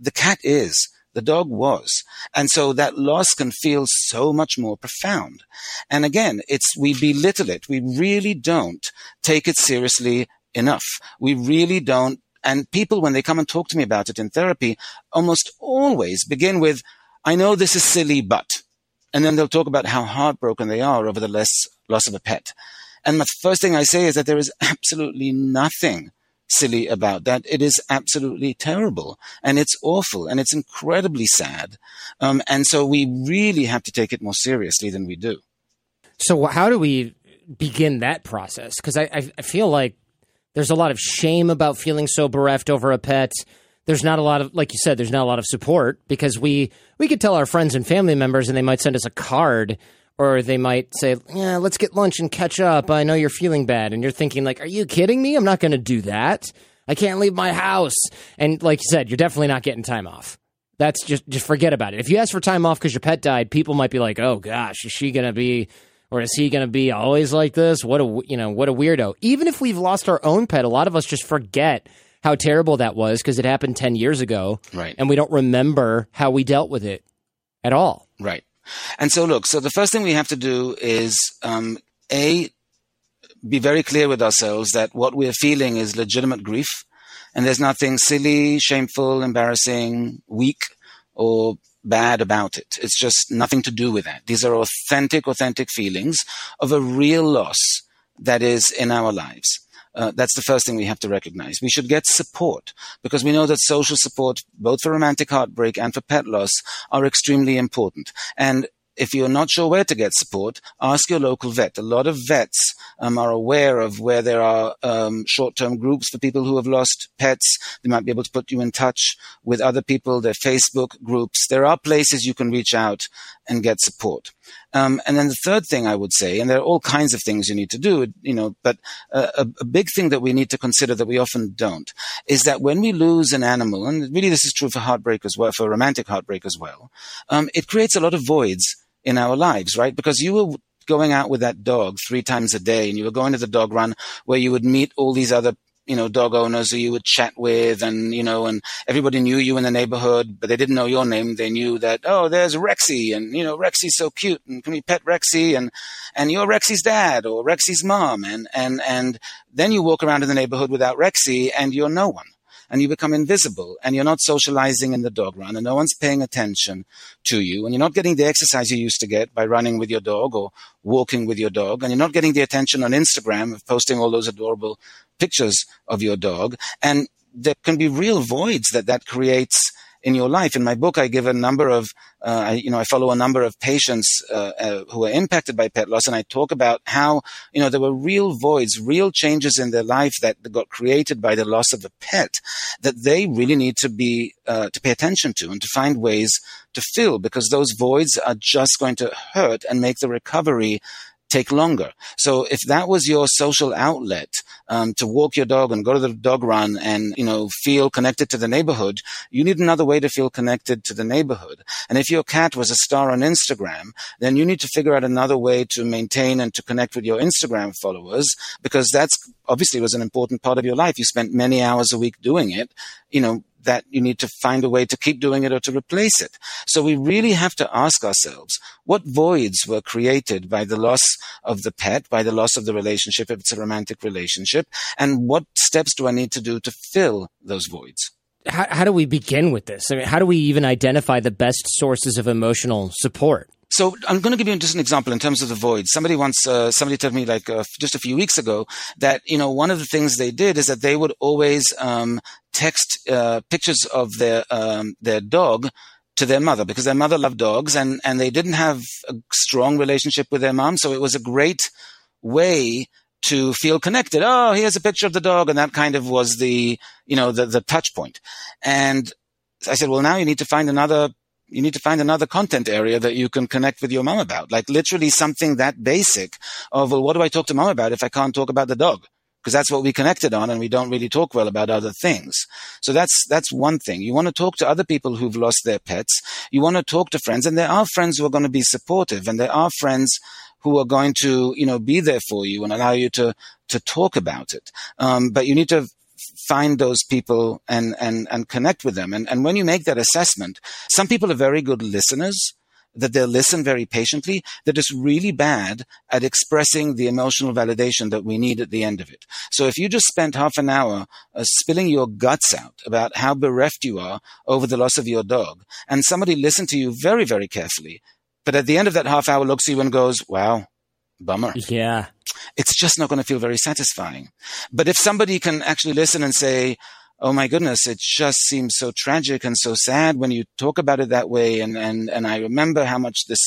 The cat is. The dog was. And so that loss can feel so much more profound. And again, it's, we belittle it. We really don't take it seriously enough. We really don't. And people, when they come and talk to me about it in therapy, almost always begin with, I know this is silly, but, and then they'll talk about how heartbroken they are over the less loss of a pet. And the first thing I say is that there is absolutely nothing silly about that. It is absolutely terrible and it's awful and it's incredibly sad. Um, and so we really have to take it more seriously than we do. So, how do we begin that process? Because I, I feel like there's a lot of shame about feeling so bereft over a pet. There's not a lot of, like you said, there's not a lot of support because we we could tell our friends and family members, and they might send us a card or they might say, "Yeah, let's get lunch and catch up. I know you're feeling bad." And you're thinking like, "Are you kidding me? I'm not going to do that. I can't leave my house." And like you said, you're definitely not getting time off. That's just just forget about it. If you ask for time off because your pet died, people might be like, "Oh gosh, is she going to be or is he going to be always like this? What a you know, what a weirdo." Even if we've lost our own pet, a lot of us just forget how terrible that was because it happened 10 years ago. Right. And we don't remember how we dealt with it at all. Right. And so, look, so the first thing we have to do is um, A, be very clear with ourselves that what we're feeling is legitimate grief. And there's nothing silly, shameful, embarrassing, weak, or bad about it. It's just nothing to do with that. These are authentic, authentic feelings of a real loss that is in our lives. Uh, that's the first thing we have to recognize. We should get support because we know that social support, both for romantic heartbreak and for pet loss, are extremely important. And if you're not sure where to get support, ask your local vet. A lot of vets um, are aware of where there are um, short-term groups for people who have lost pets. They might be able to put you in touch with other people. Their Facebook groups. There are places you can reach out and get support. Um, and then the third thing I would say, and there are all kinds of things you need to do, you know, but a, a, big thing that we need to consider that we often don't is that when we lose an animal, and really this is true for heartbreak as well, for romantic heartbreak as well, um, it creates a lot of voids in our lives, right? Because you were going out with that dog three times a day and you were going to the dog run where you would meet all these other you know, dog owners who you would chat with and, you know, and everybody knew you in the neighborhood, but they didn't know your name. They knew that, oh, there's Rexy and, you know, Rexy's so cute and can we pet Rexy and, and you're Rexy's dad or Rexy's mom. And, and, and then you walk around in the neighborhood without Rexy and you're no one and you become invisible and you're not socializing in the dog run and no one's paying attention to you and you're not getting the exercise you used to get by running with your dog or walking with your dog and you're not getting the attention on Instagram of posting all those adorable pictures of your dog and there can be real voids that that creates in your life. In my book, I give a number of, uh, I, you know, I follow a number of patients uh, uh, who are impacted by pet loss, and I talk about how, you know, there were real voids, real changes in their life that got created by the loss of a pet that they really need to be uh, to pay attention to and to find ways to fill because those voids are just going to hurt and make the recovery take longer. So if that was your social outlet um, to walk your dog and go to the dog run and you know feel connected to the neighborhood, you need another way to feel connected to the neighborhood. And if your cat was a star on Instagram, then you need to figure out another way to maintain and to connect with your Instagram followers because that's obviously was an important part of your life. You spent many hours a week doing it. You know, that you need to find a way to keep doing it or to replace it. So we really have to ask ourselves what voids were created by the loss of the pet, by the loss of the relationship, if it's a romantic relationship, and what steps do I need to do to fill those voids? How, how do we begin with this? I mean, how do we even identify the best sources of emotional support? So I'm going to give you just an example in terms of the void. Somebody once, uh, somebody told me like uh, just a few weeks ago that you know one of the things they did is that they would always um, text uh, pictures of their um, their dog to their mother because their mother loved dogs and and they didn't have a strong relationship with their mom, so it was a great way to feel connected. Oh, here's a picture of the dog, and that kind of was the you know the the touch point. And I said, well, now you need to find another you need to find another content area that you can connect with your mom about. Like literally something that basic of, well, what do I talk to mom about if I can't talk about the dog? Because that's what we connected on and we don't really talk well about other things. So that's, that's one thing. You want to talk to other people who've lost their pets. You want to talk to friends and there are friends who are going to be supportive and there are friends who are going to, you know, be there for you and allow you to, to talk about it. Um, but you need to find those people and, and, and connect with them. And, and when you make that assessment, some people are very good listeners that they'll listen very patiently. They're really bad at expressing the emotional validation that we need at the end of it. So if you just spent half an hour uh, spilling your guts out about how bereft you are over the loss of your dog, and somebody listened to you very, very carefully, but at the end of that half hour looks at you and goes, wow, bummer. Yeah it's just not going to feel very satisfying. But if somebody can actually listen and say, Oh my goodness, it just seems so tragic and so sad when you talk about it that way. And, and, and I remember how much this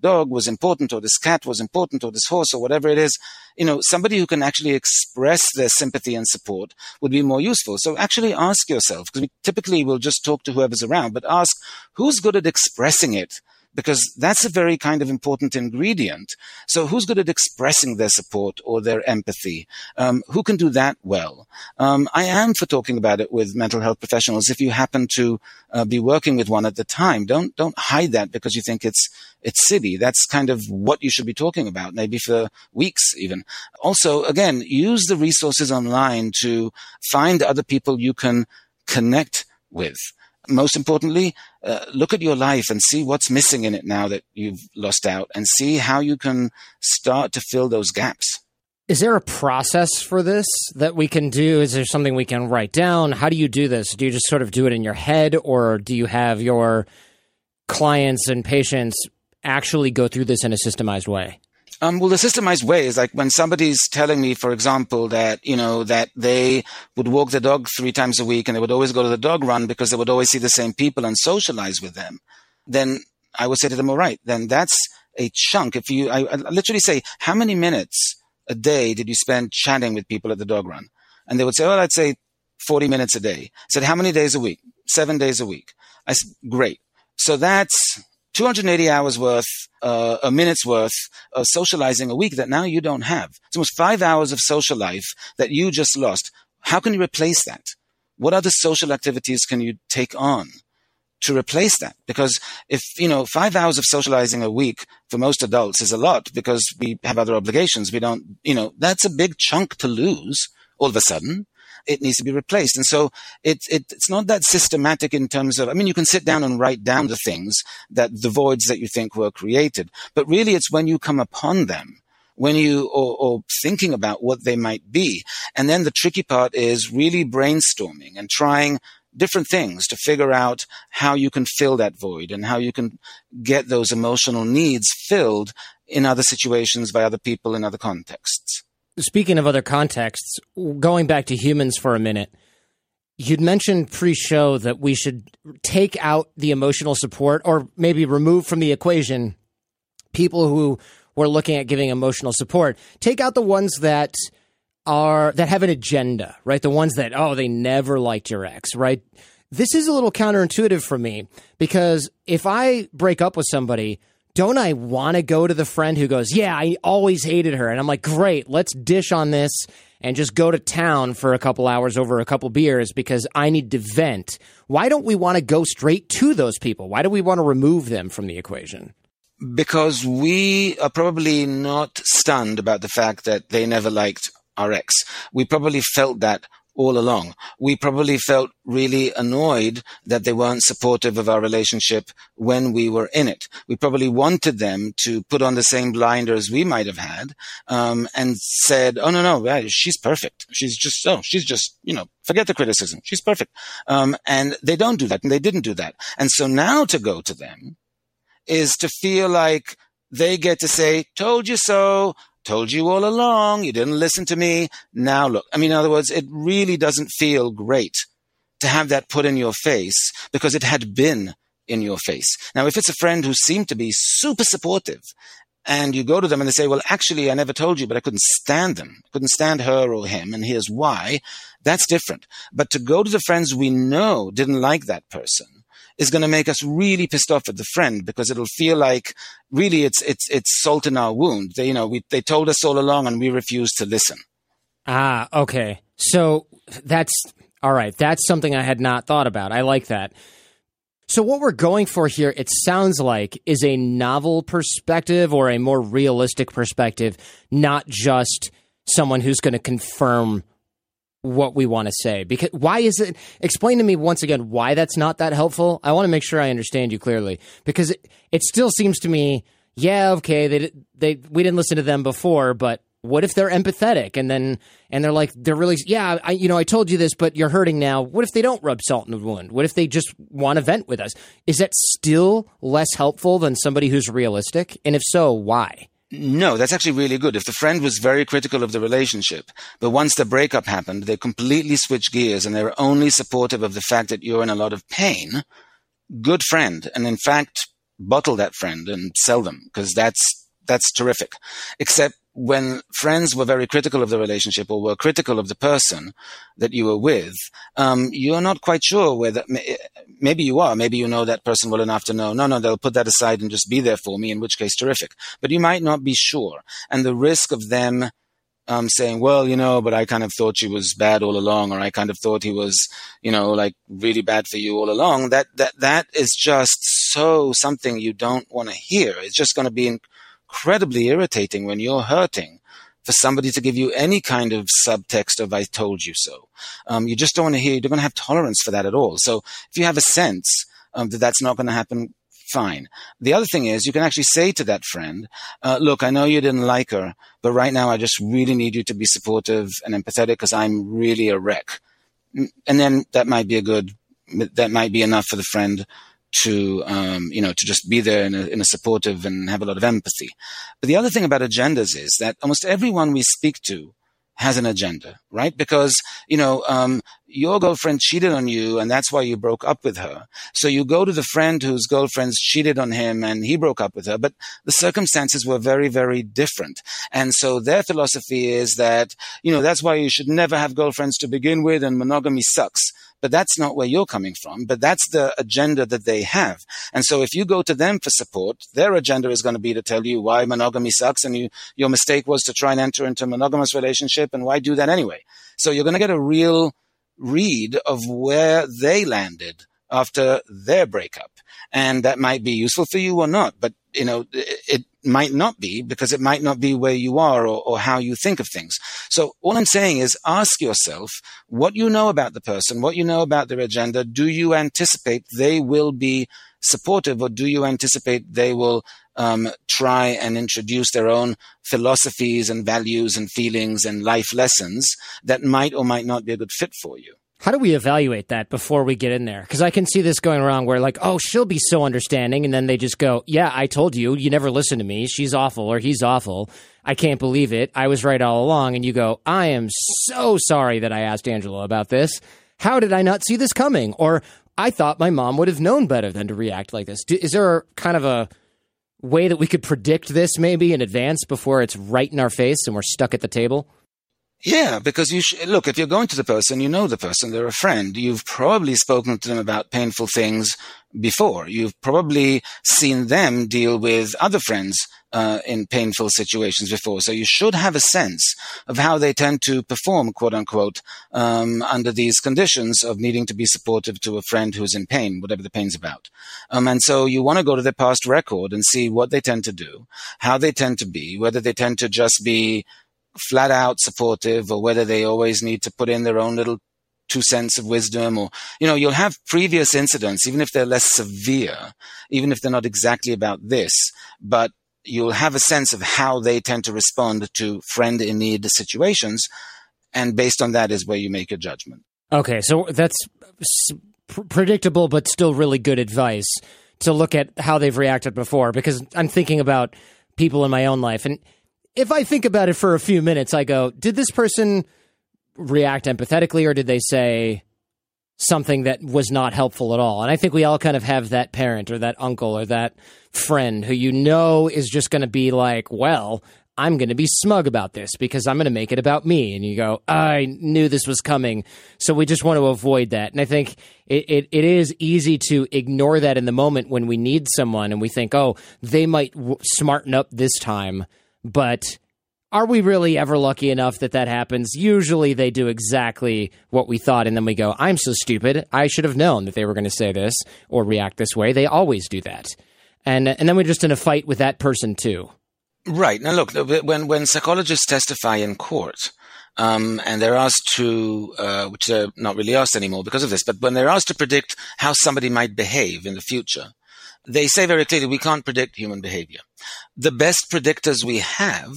dog was important or this cat was important or this horse or whatever it is. You know, somebody who can actually express their sympathy and support would be more useful. So actually ask yourself, because we typically will just talk to whoever's around, but ask who's good at expressing it because that's a very kind of important ingredient. So who's good at expressing their support or their empathy? Um, who can do that well? Um, I am for talking about it with mental health professionals. If you happen to uh, be working with one at the time, don't don't hide that because you think it's it's silly. That's kind of what you should be talking about, maybe for weeks even. Also, again, use the resources online to find other people you can connect with most importantly, uh, look at your life and see what's missing in it now that you've lost out and see how you can start to fill those gaps. Is there a process for this that we can do? Is there something we can write down? How do you do this? Do you just sort of do it in your head or do you have your clients and patients actually go through this in a systemized way? Um, well, the systemized way is like when somebody's telling me, for example, that, you know, that they would walk the dog three times a week and they would always go to the dog run because they would always see the same people and socialize with them. Then I would say to them, all right, then that's a chunk. If you, I, I literally say, how many minutes a day did you spend chatting with people at the dog run? And they would say, well, I'd say 40 minutes a day. I said, how many days a week? Seven days a week. I said, great. So that's 280 hours worth, uh, a minute's worth of socializing a week that now you don't have. It's almost five hours of social life that you just lost. How can you replace that? What other social activities can you take on to replace that? Because if, you know, five hours of socializing a week for most adults is a lot because we have other obligations. We don't, you know, that's a big chunk to lose all of a sudden it needs to be replaced. And so it, it, it's not that systematic in terms of, I mean, you can sit down and write down the things that the voids that you think were created, but really it's when you come upon them when you or, or, thinking about what they might be. And then the tricky part is really brainstorming and trying different things to figure out how you can fill that void and how you can get those emotional needs filled in other situations by other people in other contexts speaking of other contexts, going back to humans for a minute, you'd mentioned pre-show that we should take out the emotional support or maybe remove from the equation people who were looking at giving emotional support. Take out the ones that are that have an agenda, right? The ones that oh, they never liked your ex, right? This is a little counterintuitive for me because if I break up with somebody don't I want to go to the friend who goes, Yeah, I always hated her? And I'm like, Great, let's dish on this and just go to town for a couple hours over a couple beers because I need to vent. Why don't we want to go straight to those people? Why do we want to remove them from the equation? Because we are probably not stunned about the fact that they never liked our ex. We probably felt that all along. We probably felt really annoyed that they weren't supportive of our relationship when we were in it. We probably wanted them to put on the same blinders we might have had, um, and said, "Oh no, no, she's perfect. She's just oh, she's just you know, forget the criticism. She's perfect." Um, and they don't do that, and they didn't do that. And so now to go to them is to feel like they get to say, "Told you so." Told you all along, you didn't listen to me. Now look, I mean, in other words, it really doesn't feel great to have that put in your face because it had been in your face. Now, if it's a friend who seemed to be super supportive and you go to them and they say, well, actually, I never told you, but I couldn't stand them. I couldn't stand her or him. And here's why. That's different. But to go to the friends we know didn't like that person is going to make us really pissed off at the friend because it'll feel like really it's it's it's salt in our wound. They, you know, we, they told us all along and we refused to listen. Ah, okay. So that's all right. That's something I had not thought about. I like that. So what we're going for here, it sounds like, is a novel perspective or a more realistic perspective, not just someone who's going to confirm what we want to say. Because why is it? Explain to me once again why that's not that helpful. I want to make sure I understand you clearly because it, it still seems to me, yeah, okay, they they we didn't listen to them before, but what if they're empathetic and then and they're like they're really yeah I you know I told you this but you're hurting now. What if they don't rub salt in the wound? What if they just want to vent with us? Is that still less helpful than somebody who's realistic? And if so, why? No, that's actually really good. If the friend was very critical of the relationship, but once the breakup happened, they completely switch gears and they're only supportive of the fact that you're in a lot of pain, good friend. And in fact, bottle that friend and sell them because that's, that's terrific. Except when friends were very critical of the relationship or were critical of the person that you were with, um, you're not quite sure whether, maybe you are, maybe you know that person well enough to know, no, no, they'll put that aside and just be there for me, in which case terrific. But you might not be sure. And the risk of them, um, saying, well, you know, but I kind of thought she was bad all along, or I kind of thought he was, you know, like really bad for you all along. That, that, that is just so something you don't want to hear. It's just going to be incredibly irritating when you're hurting for somebody to give you any kind of subtext of "I told you so." Um, you just don't want to hear. You don't want to have tolerance for that at all. So if you have a sense um, that that's not going to happen, fine. The other thing is you can actually say to that friend, uh, "Look, I know you didn't like her, but right now I just really need you to be supportive and empathetic because I'm really a wreck." And then that might be a good. That might be enough for the friend to um, you know to just be there in a, in a, supportive and have a lot of empathy. But the other thing about agendas is that almost everyone we speak to has an agenda, right? Because you know um, your girlfriend cheated on you, and that's why you broke up with her. So you go to the friend whose girlfriend cheated on him, and he broke up with her. But the circumstances were very, very different, and so their philosophy is that you know that's why you should never have girlfriends to begin with, and monogamy sucks but that's not where you're coming from. But that's the agenda that they have. And so if you go to them for support, their agenda is going to be to tell you why monogamy sucks and you, your mistake was to try and enter into a monogamous relationship and why do that anyway. So you're going to get a real read of where they landed after their breakup. And that might be useful for you or not, but you know, it, might not be because it might not be where you are or, or, how you think of things. So all I'm saying is ask yourself what you know about the person, what you know about their agenda. Do you anticipate they will be supportive or do you anticipate they will um, try and introduce their own philosophies and values and feelings and life lessons that might or might not be a good fit for you? How do we evaluate that before we get in there? Because I can see this going wrong where, like, oh, she'll be so understanding. And then they just go, yeah, I told you, you never listen to me. She's awful or he's awful. I can't believe it. I was right all along. And you go, I am so sorry that I asked Angela about this. How did I not see this coming? Or I thought my mom would have known better than to react like this. Is there kind of a way that we could predict this maybe in advance before it's right in our face and we're stuck at the table? Yeah, because you sh- look, if you're going to the person, you know the person, they're a friend. You've probably spoken to them about painful things before. You've probably seen them deal with other friends uh, in painful situations before. So you should have a sense of how they tend to perform, quote unquote, um, under these conditions of needing to be supportive to a friend who's in pain, whatever the pain's about. Um, and so you want to go to their past record and see what they tend to do, how they tend to be, whether they tend to just be flat out supportive or whether they always need to put in their own little two cents of wisdom or, you know, you'll have previous incidents, even if they're less severe, even if they're not exactly about this, but you'll have a sense of how they tend to respond to friend in need situations. And based on that is where you make a judgment. Okay. So that's pr- predictable, but still really good advice to look at how they've reacted before because I'm thinking about people in my own life. And if I think about it for a few minutes, I go, did this person react empathetically or did they say something that was not helpful at all? And I think we all kind of have that parent or that uncle or that friend who you know is just going to be like, well, I'm going to be smug about this because I'm going to make it about me. And you go, I knew this was coming. So we just want to avoid that. And I think it, it, it is easy to ignore that in the moment when we need someone and we think, oh, they might w- smarten up this time. But are we really ever lucky enough that that happens? Usually they do exactly what we thought. And then we go, I'm so stupid. I should have known that they were going to say this or react this way. They always do that. And, and then we're just in a fight with that person too. Right. Now, look, when, when psychologists testify in court, um, and they're asked to, uh, which they're not really asked anymore because of this, but when they're asked to predict how somebody might behave in the future, they say very clearly we can't predict human behavior. The best predictors we have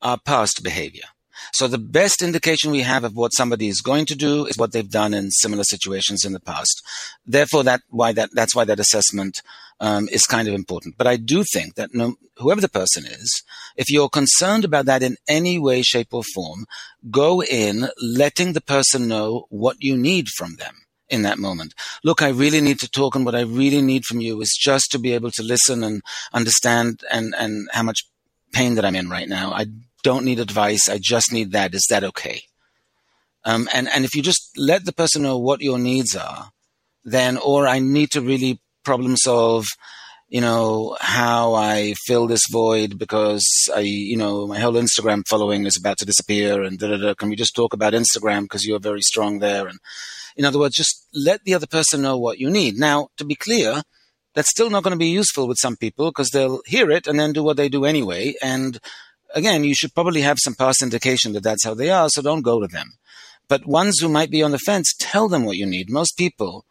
are past behavior. So the best indication we have of what somebody is going to do is what they've done in similar situations in the past. Therefore, that why that that's why that assessment um, is kind of important. But I do think that no, whoever the person is, if you're concerned about that in any way, shape, or form, go in letting the person know what you need from them in that moment. Look, I really need to talk, and what I really need from you is just to be able to listen and understand and and how much pain that I'm in right now. I don't need advice. I just need that. Is that okay? Um, and, and if you just let the person know what your needs are, then, or I need to really problem solve, you know, how I fill this void because I, you know, my whole Instagram following is about to disappear and da da da. Can we just talk about Instagram because you're very strong there? And in other words, just let the other person know what you need. Now, to be clear, that's still not going to be useful with some people because they'll hear it and then do what they do anyway. And again, you should probably have some past indication that that's how they are, so don't go to them. But ones who might be on the fence, tell them what you need. Most people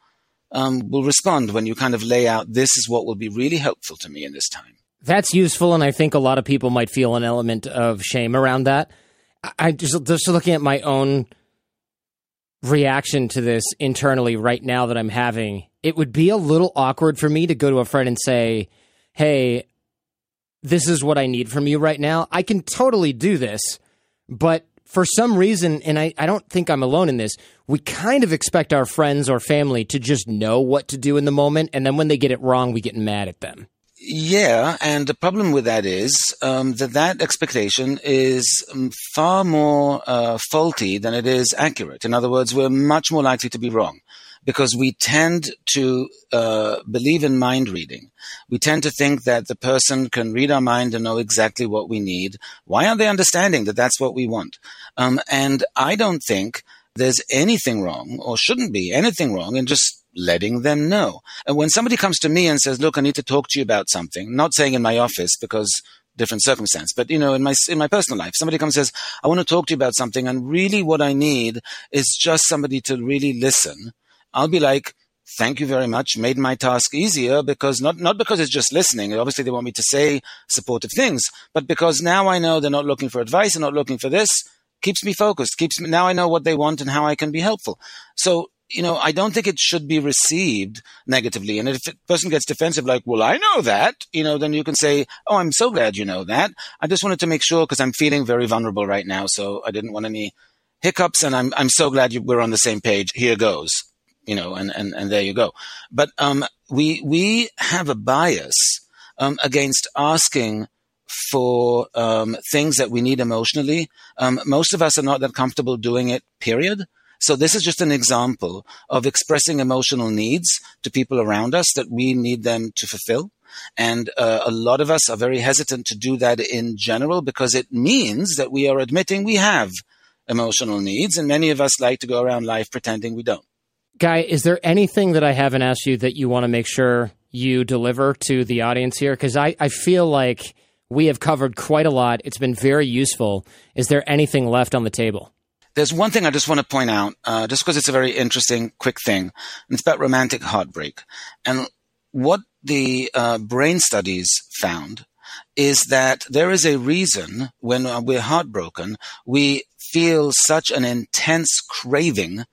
um, will respond when you kind of lay out, this is what will be really helpful to me in this time. That's useful, and I think a lot of people might feel an element of shame around that. I just just looking at my own reaction to this internally right now that I'm having, it would be a little awkward for me to go to a friend and say, "Hey, this is what I need from you right now. I can totally do this. But for some reason, and I, I don't think I'm alone in this, we kind of expect our friends or family to just know what to do in the moment. And then when they get it wrong, we get mad at them. Yeah, and the problem with that is um, that that expectation is um, far more uh, faulty than it is accurate. In other words, we're much more likely to be wrong because we tend to uh, believe in mind reading. We tend to think that the person can read our mind and know exactly what we need. Why aren't they understanding that that's what we want? Um, and I don't think there's anything wrong or shouldn't be anything wrong in just letting them know. And when somebody comes to me and says, look, I need to talk to you about something, not saying in my office because different circumstance. But you know, in my in my personal life, somebody comes and says, "I want to talk to you about something," and really, what I need is just somebody to really listen I'll be like, thank you very much, made my task easier because not, not because it's just listening. Obviously, they want me to say supportive things, but because now I know they're not looking for advice, they're not looking for this, keeps me focused, keeps me, now I know what they want and how I can be helpful. So, you know, I don't think it should be received negatively. And if a person gets defensive, like, well, I know that, you know, then you can say, oh, I'm so glad you know that. I just wanted to make sure because I'm feeling very vulnerable right now. So I didn't want any hiccups and I'm, I'm so glad you, we're on the same page. Here goes you know, and, and, and there you go. But um, we we have a bias um, against asking for um, things that we need emotionally. Um, most of us are not that comfortable doing it. Period. So this is just an example of expressing emotional needs to people around us that we need them to fulfill. And uh, a lot of us are very hesitant to do that in general because it means that we are admitting we have emotional needs, and many of us like to go around life pretending we don't. Guy, is there anything that I haven't asked you that you want to make sure you deliver to the audience here? Because I, I feel like We have covered quite a lot. It's been very useful. Is there anything left on the table? There's one thing I just want to point out, uh, just because it's a very interesting, quick thing. It's about romantic heartbreak. And what the uh, brain studies found is that there is a reason when we're heartbroken, we feel such an intense craving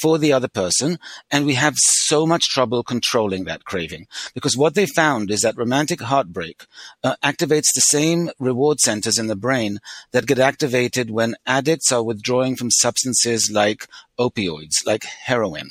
for the other person, and we have so much trouble controlling that craving. Because what they found is that romantic heartbreak uh, activates the same reward centers in the brain that get activated when addicts are withdrawing from substances like opioids, like heroin.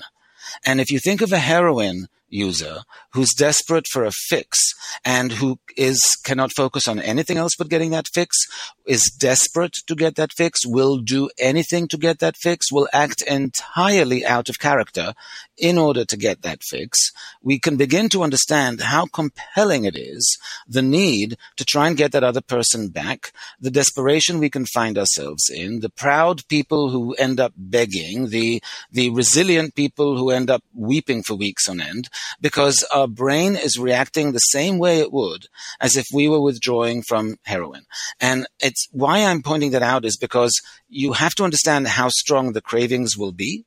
And if you think of a heroin user who's desperate for a fix and who is cannot focus on anything else but getting that fix is desperate to get that fix will do anything to get that fix will act entirely out of character in order to get that fix we can begin to understand how compelling it is the need to try and get that other person back the desperation we can find ourselves in the proud people who end up begging the the resilient people who end up weeping for weeks on end because our brain is reacting the same way it would as if we were withdrawing from heroin. And it's why I'm pointing that out is because you have to understand how strong the cravings will be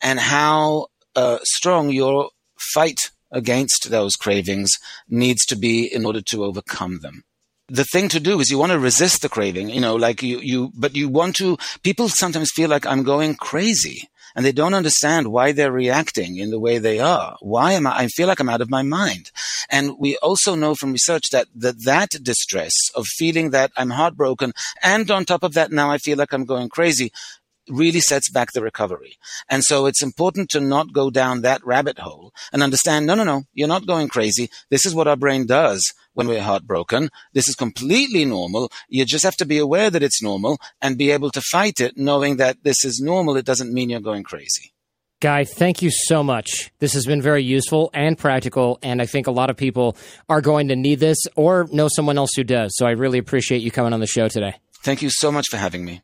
and how uh, strong your fight against those cravings needs to be in order to overcome them the thing to do is you want to resist the craving, you know, like you, you, but you want to, people sometimes feel like I'm going crazy and they don't understand why they're reacting in the way they are. Why am I? I feel like I'm out of my mind. And we also know from research that that, that distress of feeling that I'm heartbroken and on top of that now I feel like I'm going crazy really sets back the recovery. And so it's important to not go down that rabbit hole and understand, no, no, no, you're not going crazy. This is what our brain does when we're heartbroken. This is completely normal. You just have to be aware that it's normal and be able to fight it knowing that this is normal. It doesn't mean you're going crazy. Guy, thank you so much. This has been very useful and practical, and I think a lot of people are going to need this or know someone else who does. So I really appreciate you coming on the show today. Thank you so much for having me.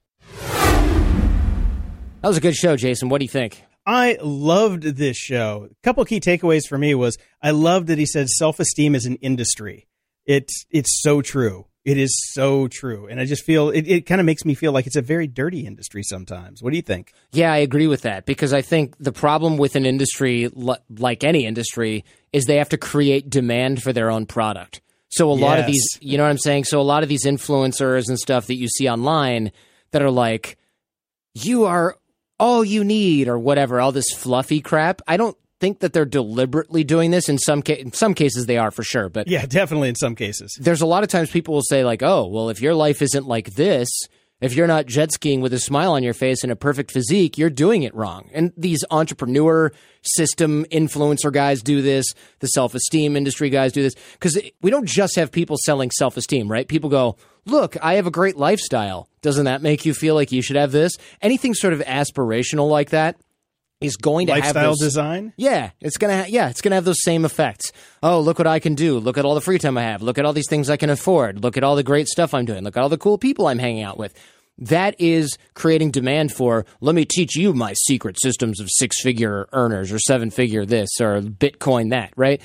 That was a good show, Jason. What do you think? I loved this show. A couple key takeaways for me was I loved that he said self-esteem is an industry. It's it's so true. It is so true. And I just feel it, it kind of makes me feel like it's a very dirty industry sometimes. What do you think? Yeah, I agree with that because I think the problem with an industry like any industry is they have to create demand for their own product. So a yes. lot of these, you know what I'm saying? So a lot of these influencers and stuff that you see online that are like you are all you need or whatever, all this fluffy crap. I don't think that they're deliberately doing this. In some ca- in some cases, they are for sure. But yeah, definitely in some cases. There's a lot of times people will say like, "Oh, well, if your life isn't like this." If you're not jet skiing with a smile on your face and a perfect physique, you're doing it wrong. And these entrepreneur system influencer guys do this. The self esteem industry guys do this. Because we don't just have people selling self esteem, right? People go, look, I have a great lifestyle. Doesn't that make you feel like you should have this? Anything sort of aspirational like that is going to lifestyle have those, design. Yeah, it's gonna ha- yeah, it's gonna have those same effects. Oh, look what I can do! Look at all the free time I have. Look at all these things I can afford. Look at all the great stuff I'm doing. Look at all the cool people I'm hanging out with. That is creating demand for. Let me teach you my secret systems of six figure earners or seven figure this or Bitcoin that. Right.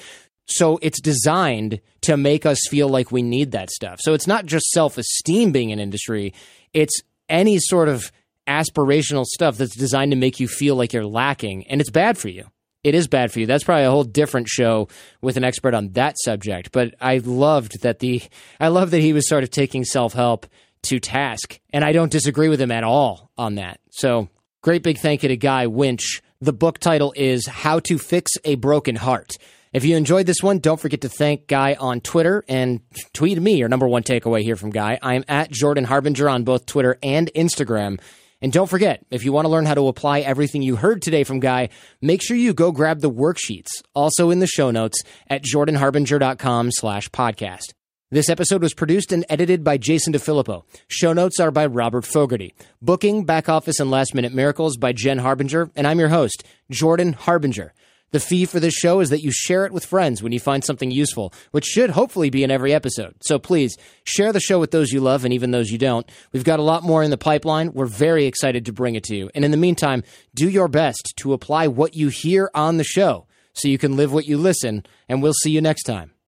So it's designed to make us feel like we need that stuff. So it's not just self esteem being an industry, it's any sort of aspirational stuff that's designed to make you feel like you're lacking, and it's bad for you. It is bad for you. That's probably a whole different show with an expert on that subject. But I loved that the I love that he was sort of taking self help to task, and I don't disagree with him at all on that. So great big thank you to Guy Winch. The book title is How to Fix a Broken Heart. If you enjoyed this one, don't forget to thank Guy on Twitter and tweet me your number one takeaway here from Guy. I am at Jordan Harbinger on both Twitter and Instagram. And don't forget, if you want to learn how to apply everything you heard today from Guy, make sure you go grab the worksheets, also in the show notes at jordanharbinger.com slash podcast. This episode was produced and edited by Jason DeFillippo. Show notes are by Robert Fogarty. Booking, back office, and last minute miracles by Jen Harbinger. And I'm your host, Jordan Harbinger. The fee for this show is that you share it with friends when you find something useful, which should hopefully be in every episode. So please share the show with those you love and even those you don't. We've got a lot more in the pipeline. We're very excited to bring it to you. And in the meantime, do your best to apply what you hear on the show so you can live what you listen. And we'll see you next time.